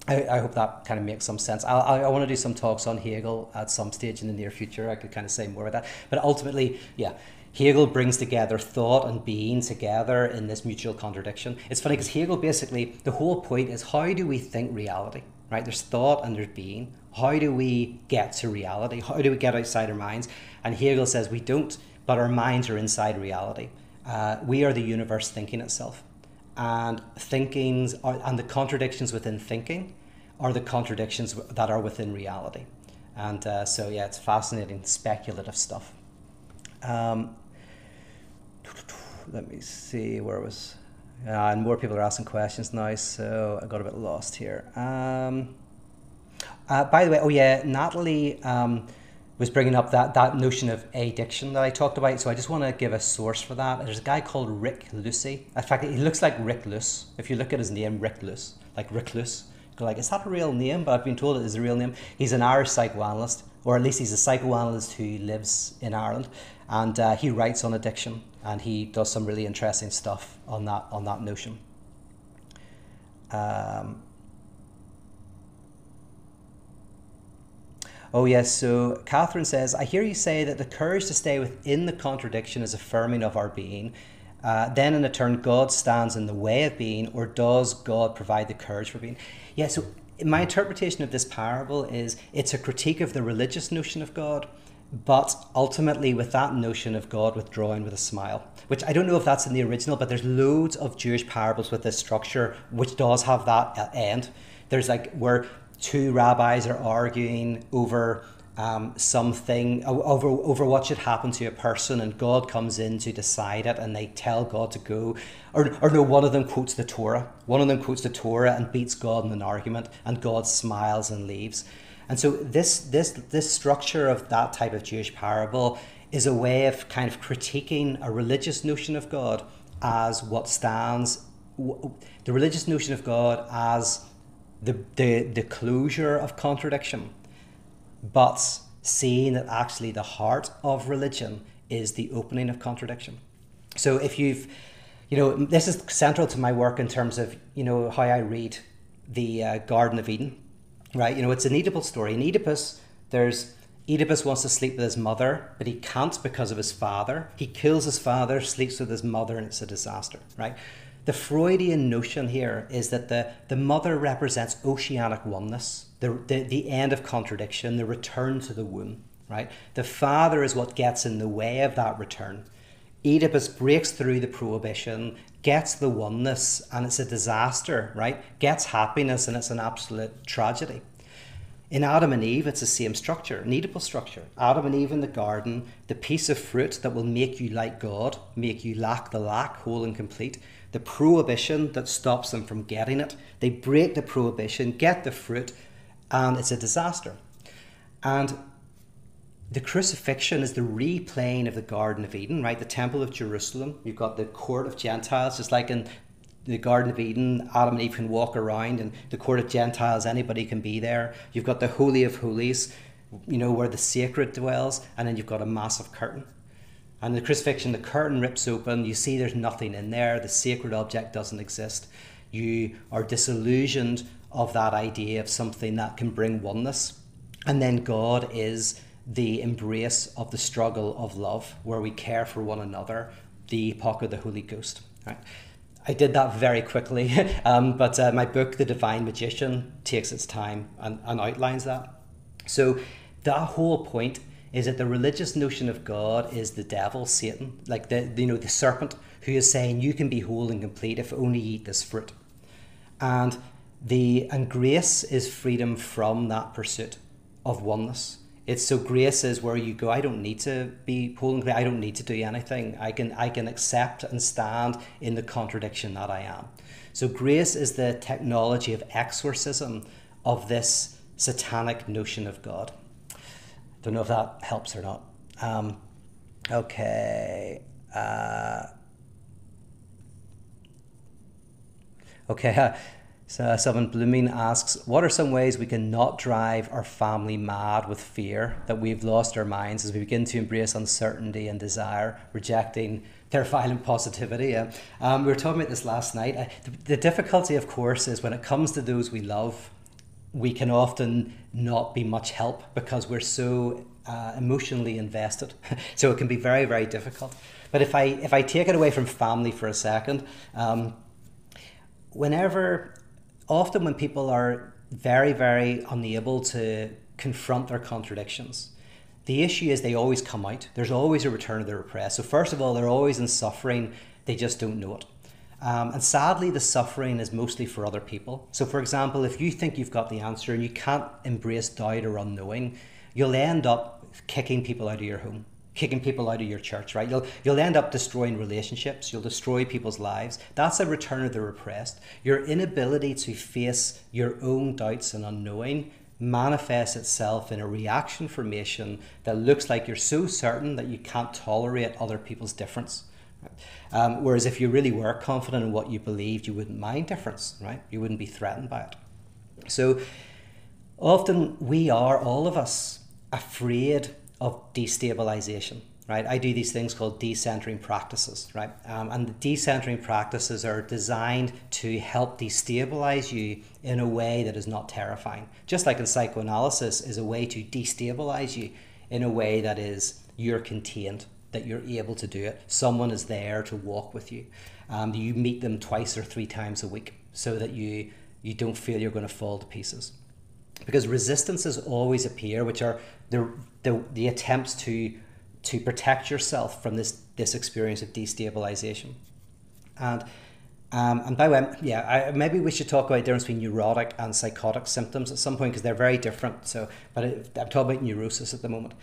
I, I hope that kind of makes some sense. I, I, I want to do some talks on Hegel at some stage in the near future. I could kind of say more about that. But ultimately, yeah, Hegel brings together thought and being together in this mutual contradiction. It's funny because Hegel basically, the whole point is how do we think reality, right? There's thought and there's being. How do we get to reality? How do we get outside our minds? And Hegel says we don't, but our minds are inside reality. Uh, we are the universe thinking itself. And thinkings are, and the contradictions within thinking are the contradictions that are within reality. And uh, so, yeah, it's fascinating, speculative stuff. Um, let me see where was uh, and more people are asking questions now so i got a bit lost here um, uh, by the way oh yeah natalie um, was bringing up that, that notion of addiction that i talked about. So i just want to give a source for that. There's a guy called rick lucy. In fact he looks like Rik Loose. If you look at his name Rik Loose like Rik Loose like is that a real name? But i've been told it is a real name. He's an irish psychoanalyst or at least he's a psychoanalyst who lives in ireland. And uh, he writes on addiction and he does some really interesting stuff on that on that notion. Um, oh yes, so Catherine says, I hear you say that the courage to stay within the contradiction is affirming of our being. Uh, then in a turn, God stands in the way of being, or does God provide the courage for being? Yeah, so my interpretation of this parable is it's a critique of the religious notion of God but ultimately with that notion of God withdrawing with a smile, which I don't know if that's in the original, but there's loads of Jewish parables with this structure which does have that end. There's like where two rabbis are arguing over um, something over over what should happen to a person, and God comes in to decide it, and they tell God to go, or or no, one of them quotes the Torah, one of them quotes the Torah and beats God in an argument, and God smiles and leaves. And so this this this structure of that type of Jewish parable is a way of kind of critiquing a religious notion of God as what stands the religious notion of God as the the, the closure of contradiction, but seeing that actually the heart of religion is the opening of contradiction. So if you've you know this is central to my work in terms of you know how I read the uh, Garden of Eden right? You know, it's an Oedipal story. In Oedipus, there's Oedipus wants to sleep with his mother, but he can't because of his father. He kills his father, sleeps with his mother, and it's a disaster, right? The Freudian notion here is that the, the mother represents oceanic oneness, the, the, the end of contradiction, the return to the womb, right? The father is what gets in the way of that return. Oedipus breaks through the prohibition, gets the oneness, and it's a disaster, right? Gets happiness, and it's an absolute tragedy. In Adam and Eve, it's the same structure, an Oedipal structure. Adam and Eve in the garden, the piece of fruit that will make you like God, make you lack the lack, whole and complete. The prohibition that stops them from getting it. They break the prohibition, get the fruit, and it's a disaster. And the crucifixion is the replaying of the Garden of Eden, right? The Temple of Jerusalem. You've got the court of Gentiles, just like in the Garden of Eden, Adam and Eve can walk around, and the court of Gentiles, anybody can be there. You've got the Holy of Holies, you know, where the sacred dwells, and then you've got a massive curtain. And the crucifixion, the curtain rips open, you see there's nothing in there, the sacred object doesn't exist. You are disillusioned of that idea of something that can bring oneness. And then God is the embrace of the struggle of love, where we care for one another, the epoch of the Holy Ghost. Right? I did that very quickly, [LAUGHS] um, but uh, my book, The Divine Magician, takes its time and, and outlines that. So, that whole point is that the religious notion of God is the devil, Satan, like the you know the serpent who is saying you can be whole and complete if only you eat this fruit, and the and grace is freedom from that pursuit of oneness. It's so grace is where you go i don't need to be pulling i don't need to do anything. I can i can accept and stand in the contradiction that i am. So grace is the technology of exorcism of this satanic notion of god don't know if that helps or not um, okay uh, okay [LAUGHS] So someone blooming asks, what are some ways we can not drive our family mad with fear that we've lost our minds as we begin to embrace uncertainty and desire, rejecting their [LAUGHS] violent positivity? Yeah. Um, we were talking about this last night. the, the difficulty, of course, is when it comes to those we love, we can often not be much help because we're so uh, emotionally invested. [LAUGHS] so it can be very, very difficult. But if I if I take it away from family for a second, um, whenever, often when people are very, very unable to confront their contradictions, the issue is they always come out. There's always a return of the repressed. So first of all, they're always in suffering. They just don't know it. Um, and sadly, the suffering is mostly for other people. So, for example, if you think you've got the answer and you can't embrace doubt or unknowing, you'll end up kicking people out of your home, kicking people out of your church, right? You'll, you'll end up destroying relationships, you'll destroy people's lives. That's a return of the repressed. Your inability to face your own doubts and unknowing manifests itself in a reaction formation that looks like you're so certain that you can't tolerate other people's difference. Um, whereas if you really were confident in what you believed, you wouldn't mind difference, right? You wouldn't be threatened by it. So often we are, all of us, afraid of destabilization right? I do these things called decentering practices, right? Um, and the decentering practices are designed to help destabilize you in a way that is not terrifying. Just like in psychoanalysis is a way to destabilize you in a way that is you're contained, that you're able to do it. Someone is there to walk with you. Um, you meet them twice or three times a week so that you you don't feel you're going to fall to pieces. Because resistances always appear, which are the, the, the attempts to to protect yourself from this this experience of destabilization. And um, and by the way, yeah, I, maybe we should talk about the difference between neurotic and psychotic symptoms at some point because they're very different. So, but I'm talking about neurosis at the moment.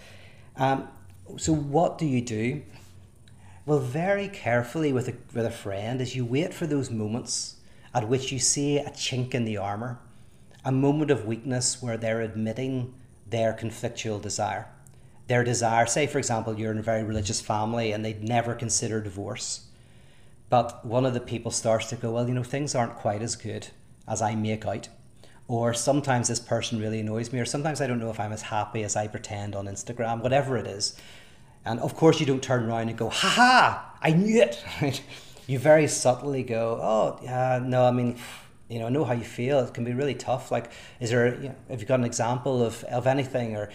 Um, so, what do you do? Well, very carefully with a, with a friend, is you wait for those moments at which you see a chink in the armor, a moment of weakness where they're admitting their conflictual desire their desire. Say, for example, you're in a very religious family and they'd never consider divorce. But one of the people starts to go, well, you know, things aren't quite as good as I make out. Or sometimes this person really annoys me, or sometimes I don't know if I'm as happy as I pretend on Instagram, whatever it is. And of course, you don't turn around and go, ha ha, I knew it. [LAUGHS] you very subtly go, oh, yeah, no, I mean, you know, I know how you feel. It can be really tough. Like, is there, you know, have you got an example of, of anything or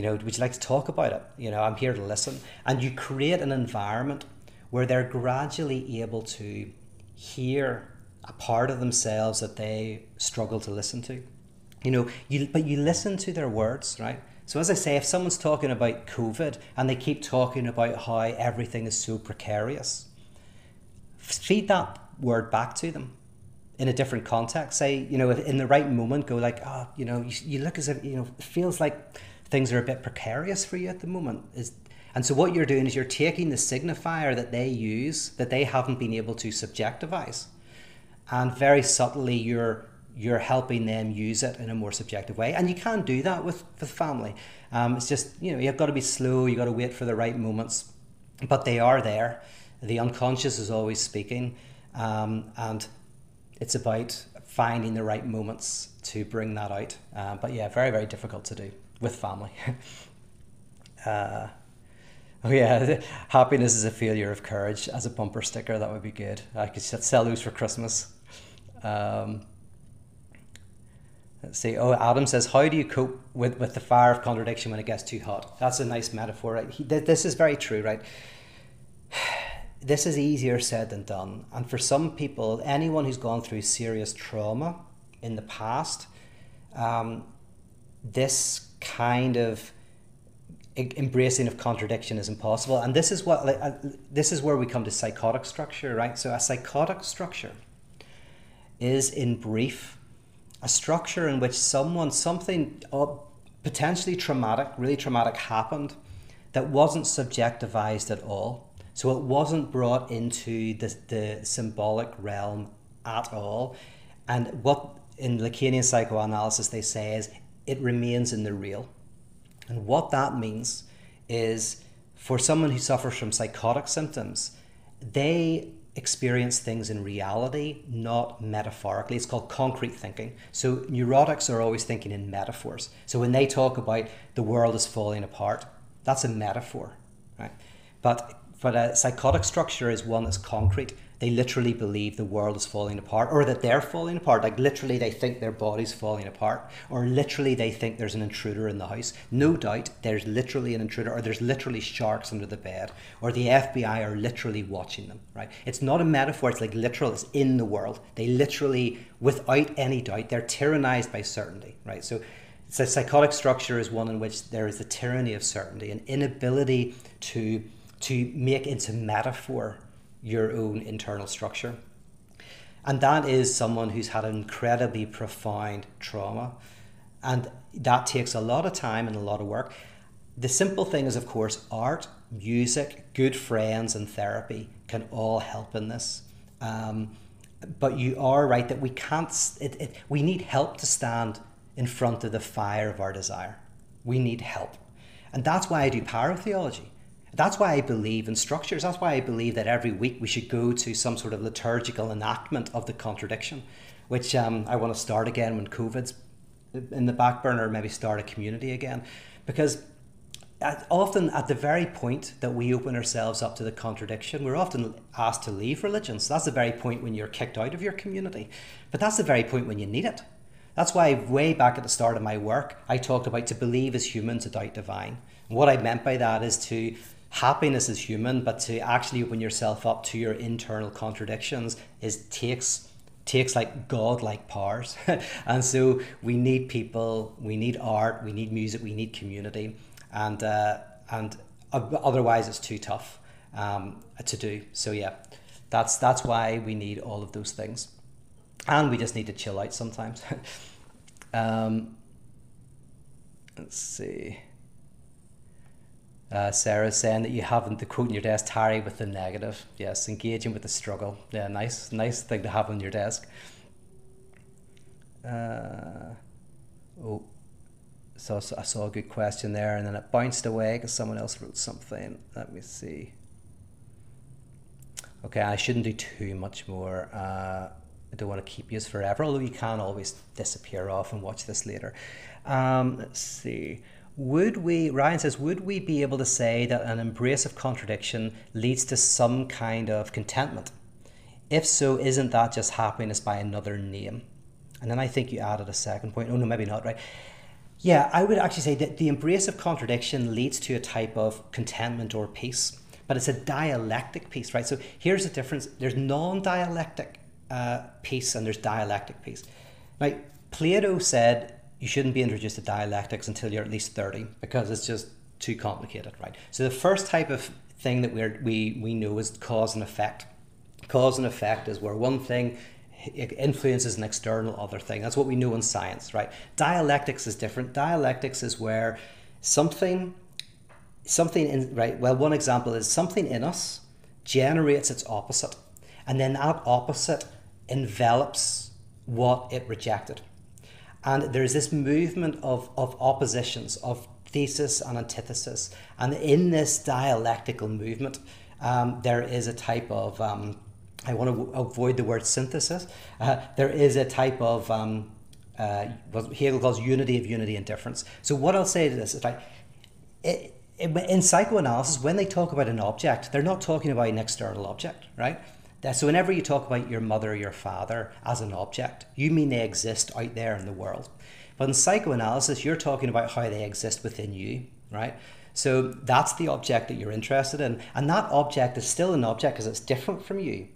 you know, would you like to talk about it? You know, I'm here to listen. And you create an environment where they're gradually able to hear a part of themselves that they struggle to listen to. You know, you but you listen to their words, right? So as I say, if someone's talking about COVID and they keep talking about how everything is so precarious, feed that word back to them in a different context. Say, you know, in the right moment, go like, oh, you know, you, you look as if, you know, it feels like things are a bit precarious for you at the moment is and so what you're doing is you're taking the signifier that they use that they haven't been able to subjectivize and very subtly you're you're helping them use it in a more subjective way and you can do that with with family um, it's just you know you've got to be slow you've got to wait for the right moments but they are there the unconscious is always speaking um, and it's about finding the right moments to bring that out uh, but yeah very very difficult to do with family. [LAUGHS] uh, oh yeah, [LAUGHS] happiness is a failure of courage as a bumper sticker. That would be good. I could sell those for Christmas. Um, let's see. Oh, Adam says, "How do you cope with, with the fire of contradiction when it gets too hot?" That's a nice metaphor. Right? He, this is very true, right? [SIGHS] This is easier said than done, and for some people, anyone who's gone through serious trauma in the past, um, this kind of embracing of contradiction is impossible and this is what uh, this is where we come to psychotic structure right so a psychotic structure is in brief a structure in which someone something uh, potentially traumatic really traumatic happened that wasn't subjectivized at all so it wasn't brought into the, the symbolic realm at all and what in lacanian psychoanalysis they say is it remains in the real. And what that means is for someone who suffers from psychotic symptoms, they experience things in reality, not metaphorically. It's called concrete thinking. So neurotics are always thinking in metaphors. So when they talk about the world is falling apart, that's a metaphor, right? But but a psychotic structure is one that's concrete. They literally believe the world is falling apart or that they're falling apart. Like literally, they think their body's falling apart, or literally, they think there's an intruder in the house. No doubt, there's literally an intruder, or there's literally sharks under the bed, or the FBI are literally watching them, right? It's not a metaphor, it's like literal, it's in the world. They literally, without any doubt, they're tyrannized by certainty, right? So, so psychotic structure is one in which there is a tyranny of certainty, an inability to to make into metaphor your own internal structure. And that is someone who's had an incredibly profound trauma. And that takes a lot of time and a lot of work. The simple thing is, of course, art, music, good friends, and therapy can all help in this. Um, but you are right that we can't, it, it, we need help to stand in front of the fire of our desire. We need help. And that's why I do pyrotheology. That's why I believe in structures. That's why I believe that every week we should go to some sort of liturgical enactment of the contradiction, which um, I want to start again when COVID's in the back burner, maybe start a community again. Because at, often at the very point that we open ourselves up to the contradiction, we're often asked to leave religion. So that's the very point when you're kicked out of your community. But that's the very point when you need it. That's why, way back at the start of my work, I talked about to believe as human, to doubt divine. What I meant by that is to happiness is human, but to actually open yourself up to your internal contradictions is takes takes like god-like powers. [LAUGHS] and so we need people, we need art, we need music, we need community, and uh, and otherwise it's too tough um, to do. So yeah, that's that's why we need all of those things, and we just need to chill out sometimes. [LAUGHS] um, let's see. Uh, Sarah saying that you haven't the quote in your desk, tarry with the negative. Yes, engaging with the struggle. Yeah, nice, nice thing to have on your desk. Uh, oh, so, so, I saw a good question there, and then it bounced away because someone else wrote something. Let me see. Okay, I shouldn't do too much more. Uh, I don't want to keep you forever, although you can always disappear off and watch this later. Um, let's see would we, Ryan says, would we be able to say that an embrace of contradiction leads to some kind of contentment? If so, isn't that just happiness by another name? And then I think you added a second point. Oh, no, maybe not, right? Yeah, I would actually say that the embrace of contradiction leads to a type of contentment or peace, but it's a dialectic peace, right? So here's the difference there's non dialectic uh, peace and there's dialectic peace. Like Plato said you shouldn't be introduced to dialectics until you're at least 30 because it's just too complicated, right? So the first type of thing that we're, we, we know is cause and effect. Cause and effect is where one thing influences an external other thing. That's what we know in science, right? Dialectics is different. Dialectics is where something, something in, right? Well, one example is something in us generates its opposite, and then that opposite envelops what it rejected. And there's this movement of, of oppositions, of thesis and antithesis. And in this dialectical movement, um, there is a type of, um, I want to avoid the word synthesis, uh, there is a type of, um, uh, what Hegel calls unity of unity and difference. So, what I'll say to this is like, it, in psychoanalysis, when they talk about an object, they're not talking about an external object, right? So whenever you talk about your mother or your father as an object, you mean they exist out there in the world. But in psychoanalysis, you're talking about how they exist within you, right? So that's the object that you're interested in. And that object is still an object because it's different from you.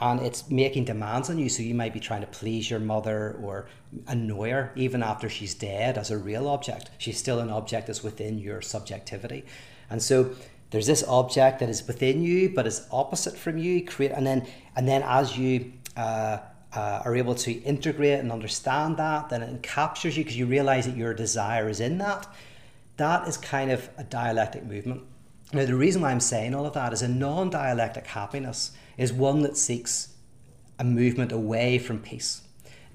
And it's making demands on you. So you might be trying to please your mother or annoy her even after she's dead as a real object. She's still an object that's within your subjectivity. And so there's this object that is within you but is opposite from you create and then and then as you uh, uh, are able to integrate and understand that then it captures you because you realize that your desire is in that. That is kind of a dialectic movement. Now the reason why i'm saying all of that is a non-dialectic happiness is one that seeks a movement away from peace.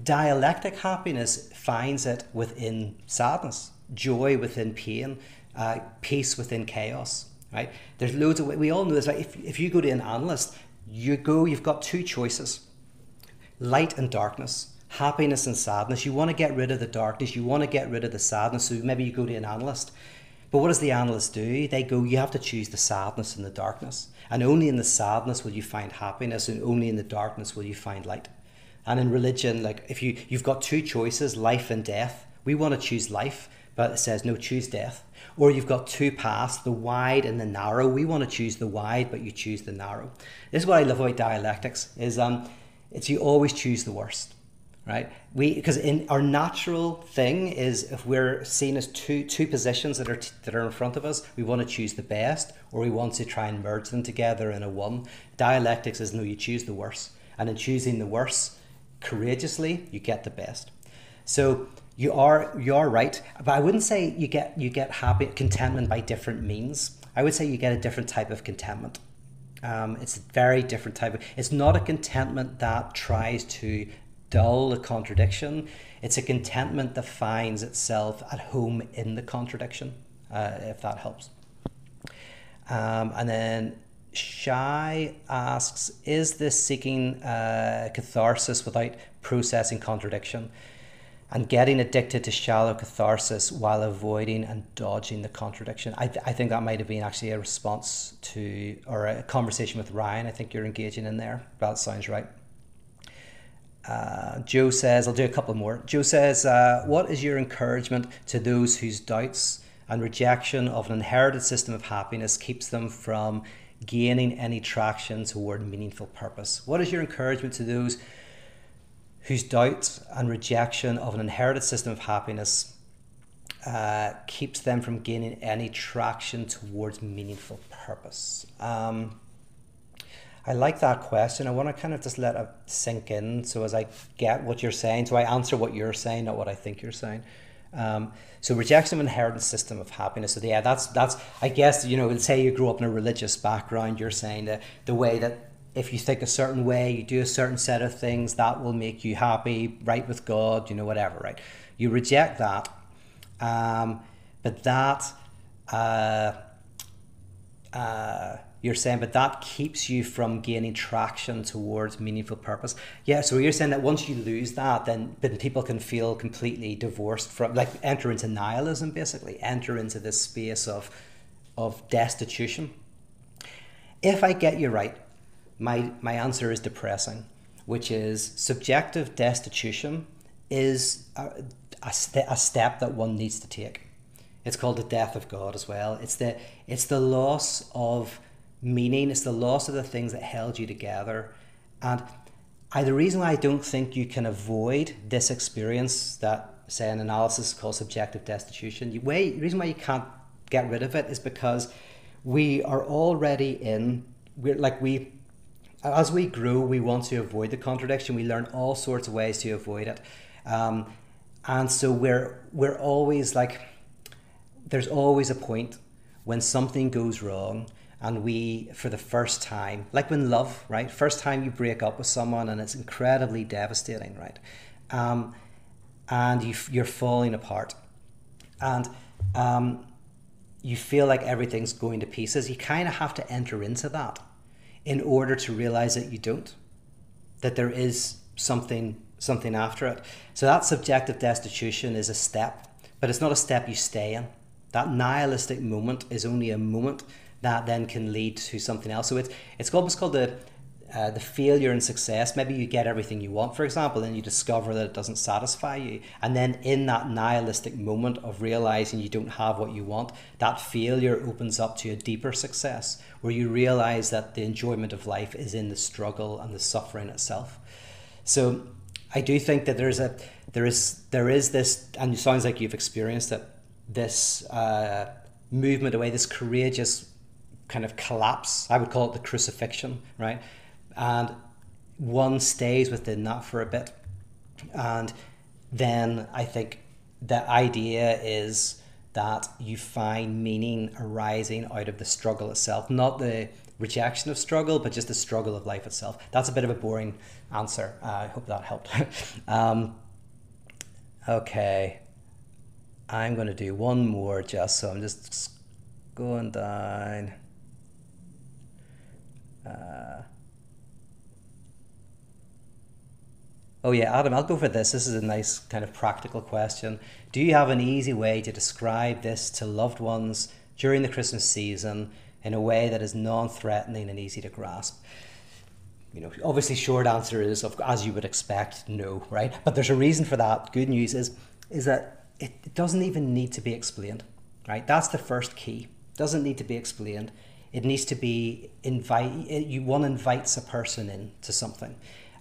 Dialectic happiness finds it within sadness joy within pain uh, peace within chaos right? There's loads of we all know this. Right? If if you go to an analyst, you go. You've got two choices: light and darkness, happiness and sadness. You want to get rid of the darkness. You want to get rid of the sadness. So maybe you go to an analyst. But what does the analyst do? They go, you have to choose the sadness and the darkness. And only in the sadness will you find happiness, and only in the darkness will you find light. And in religion, like if you you've got two choices, life and death. We want to choose life, but it says no, choose death. Or you've got two paths, the wide and the narrow. We want to choose the wide, but you choose the narrow. This is what I love about dialectics: is um, it's you always choose the worst right we because in our natural thing is if we're seen as two two positions that are t- that are in front of us we want to choose the best or we want to try and merge them together in a one dialectics is no you choose the worst and in choosing the worst courageously you get the best so you are you are right but i wouldn't say you get you get happy contentment by different means i would say you get a different type of contentment um, it's a very different type of it's not a contentment that tries to dull the contradiction. It's a contentment that finds itself at home in the contradiction, uh, if that helps. Um, and then Shy asks Is this seeking uh, catharsis without processing contradiction and getting addicted to shallow catharsis while avoiding and dodging the contradiction? I, th- I think that might have been actually a response to or a conversation with Ryan. I think you're engaging in there. That sounds right. Uh, Joe says, I'll do a couple more. Joe says, uh, What is your encouragement to those whose doubts and rejection of an inherited system of happiness keeps them from gaining any traction toward meaningful purpose? What is your encouragement to those whose doubts and rejection of an inherited system of happiness uh, keeps them from gaining any traction towards meaningful purpose? Um, I like that question. I want to kind of just let it sink in. So as I get what you're saying, so I answer what you're saying, not what I think you're saying. Um, so rejection of inherent system of happiness. So yeah, that's that's I guess you know, say you grew up in a religious background, you're saying that the way that if you think a certain way, you do a certain set of things, that will make you happy, right with God, you know, whatever, right? You reject that, um, but that. Uh, uh, you're saying, but that keeps you from gaining traction towards meaningful purpose. Yeah, so you're saying that once you lose that, then then people can feel completely divorced from, like, enter into nihilism, basically, enter into this space of of destitution. If I get you right, my my answer is depressing, which is subjective destitution is a, a, st- a step that one needs to take. It's called the death of God as well. It's the it's the loss of meaning. It's the loss of the things that held you together. And I, the reason why I don't think you can avoid this experience that, say, an analysis is called subjective destitution, the way, the reason why you can't get rid of it is because we are already in, we're like we, as we grow, we want to avoid the contradiction. We learn all sorts of ways to avoid it. Um, and so we're, we're always like, there's always a point when something goes wrong and we for the first time like when love right? First time you break up with someone and it's incredibly devastating right? Um, and you, you're falling apart. And um, you feel like everything's going to pieces. You kind of have to enter into that in order to realize that you don't that there is something something after it so that subjective destitution is a step but it's not a step you stay in that nihilistic moment is only a moment that then can lead to something else. So it's it's almost called the uh, the failure and success. Maybe you get everything you want, for example, and you discover that it doesn't satisfy you. And then in that nihilistic moment of realizing you don't have what you want, that failure opens up to a deeper success where you realize that the enjoyment of life is in the struggle and the suffering itself. So I do think that there's a there is there is this, and it sounds like you've experienced it. This uh, movement away, this courageous kind of collapse. I would call it the crucifixion, right? And one stays within that for a bit. And then I think the idea is that you find meaning arising out of the struggle itself, not the rejection of struggle, but just the struggle of life itself. That's a bit of a boring answer. Uh, I hope that helped. [LAUGHS] um, okay. I'm going to do one more just so I'm just going down. Uh, Oh, yeah, Adam, I'll go for this. This is a nice kind of practical question. Do you have an easy way to describe this to loved ones during the Christmas season in a way that is non threatening and easy to grasp? You know, obviously, short answer is, as you would expect, no, right? But there's a reason for that. Good news is, is that it doesn't even need to be explained, right? That's the first key. It doesn't need to be explained. It needs to be invite. You one invites a person in to something.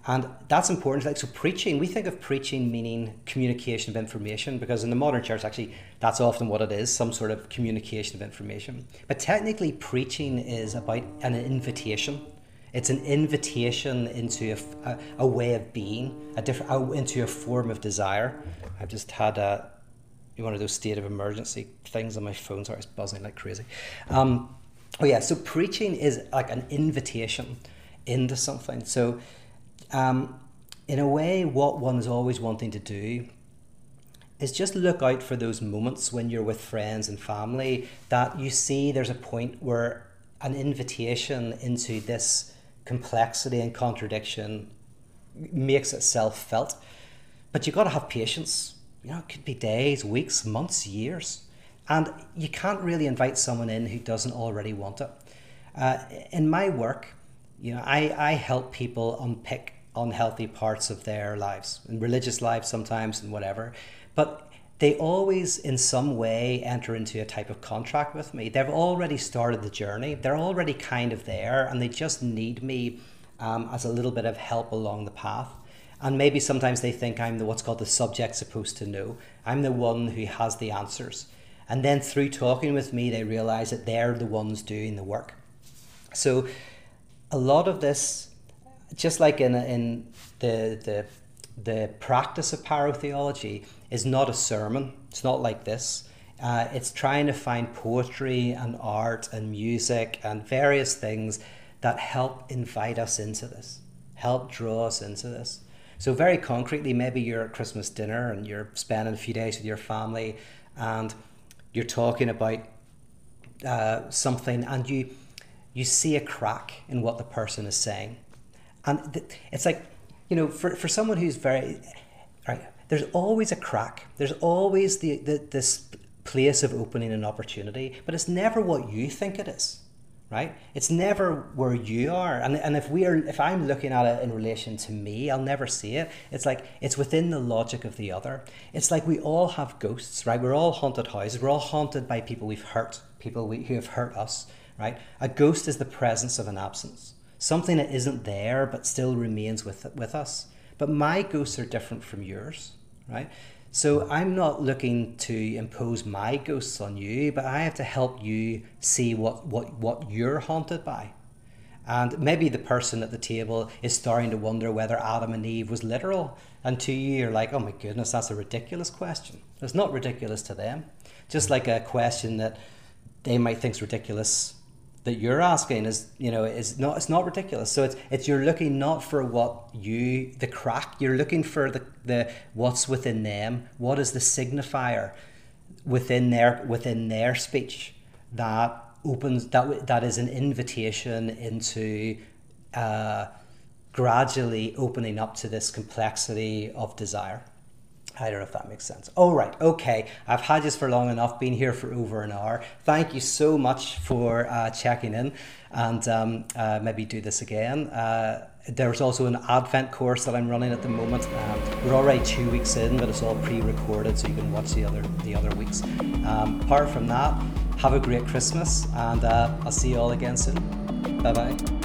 And that's important. Like so, preaching. We think of preaching meaning communication of information because in the modern church, actually, that's often what it is: some sort of communication of information. But technically, preaching is about an invitation. It's an invitation into a, a, a way of being, a different, into a form of desire. I've just had a one of those state of emergency things on my phone. Sorry, it's buzzing like crazy. Um, oh yeah, so preaching is like an invitation into something. So um, in a way, what one is always wanting to do is just look out for those moments when you're with friends and family that you see there's a point where an invitation into this complexity and contradiction makes itself felt. But you've got to have patience. You know, it could be days, weeks, months, years. And you can't really invite someone in who doesn't already want it. Uh, in my work, you know, I, I help people unpick unhealthy parts of their lives and religious lives sometimes and whatever. But they always in some way enter into a type of contract with me. They've already started the journey. They're already kind of there and they just need me um, as a little bit of help along the path. And maybe sometimes they think i'm the what's called the subject supposed to know. I'm the one who has the answers. And then through talking with me they realize that they're the ones doing the work. So a lot of this just like in, in the, the, the practice of pyrotheology is not a sermon. It's not like this. Uh, it's trying to find poetry and art and music and various things that help invite us into this, help draw us into this. So, very concretely, maybe you're at Christmas dinner and you're spending a few days with your family and you're talking about uh, something and you, you see a crack in what the person is saying and th- it's like, you know, for, for someone who's very, right, there's always a crack. There's always the, the this place of opening and opportunity, but it's never what you think it is, right? It's never where you are. And, and if we are, if I'm looking at it in relation to me, I'll never see it. It's like, it's within the logic of the other. It's like we all have ghosts, right? We're all haunted houses. We're all haunted by people we've hurt, people we, who have hurt us, right? A ghost is the presence of an absence something that isn't there but still remains with with us. But my ghosts are different from yours, right? So I'm not looking to impose my ghosts on you, but I have to help you see what, what, what you're haunted by. And maybe the person at the table is starting to wonder whether Adam and Eve was literal. And to you, you're like, oh my goodness, that's a ridiculous question. It's not ridiculous to them. Just like a question that they might think is ridiculous that you're asking is you know is not it's not ridiculous. So it's it's you're looking not for what you the crack you're looking for the the what's within them. What is the signifier within their within their speech that opens that that is an invitation into uh, gradually opening up to this complexity of desire I don't know if that makes sense. All oh, right, okay. I've had this for long enough, been here for over an hour. Thank you so much for uh, checking in and um, uh, maybe do this again. Uh, there's also an Advent course that I'm running at the moment. Um, we're already two weeks in, but it's all pre-recorded, so you can watch the other the other weeks. Um, apart from that, have a great Christmas, and uh, I'll see you all again soon. Bye bye.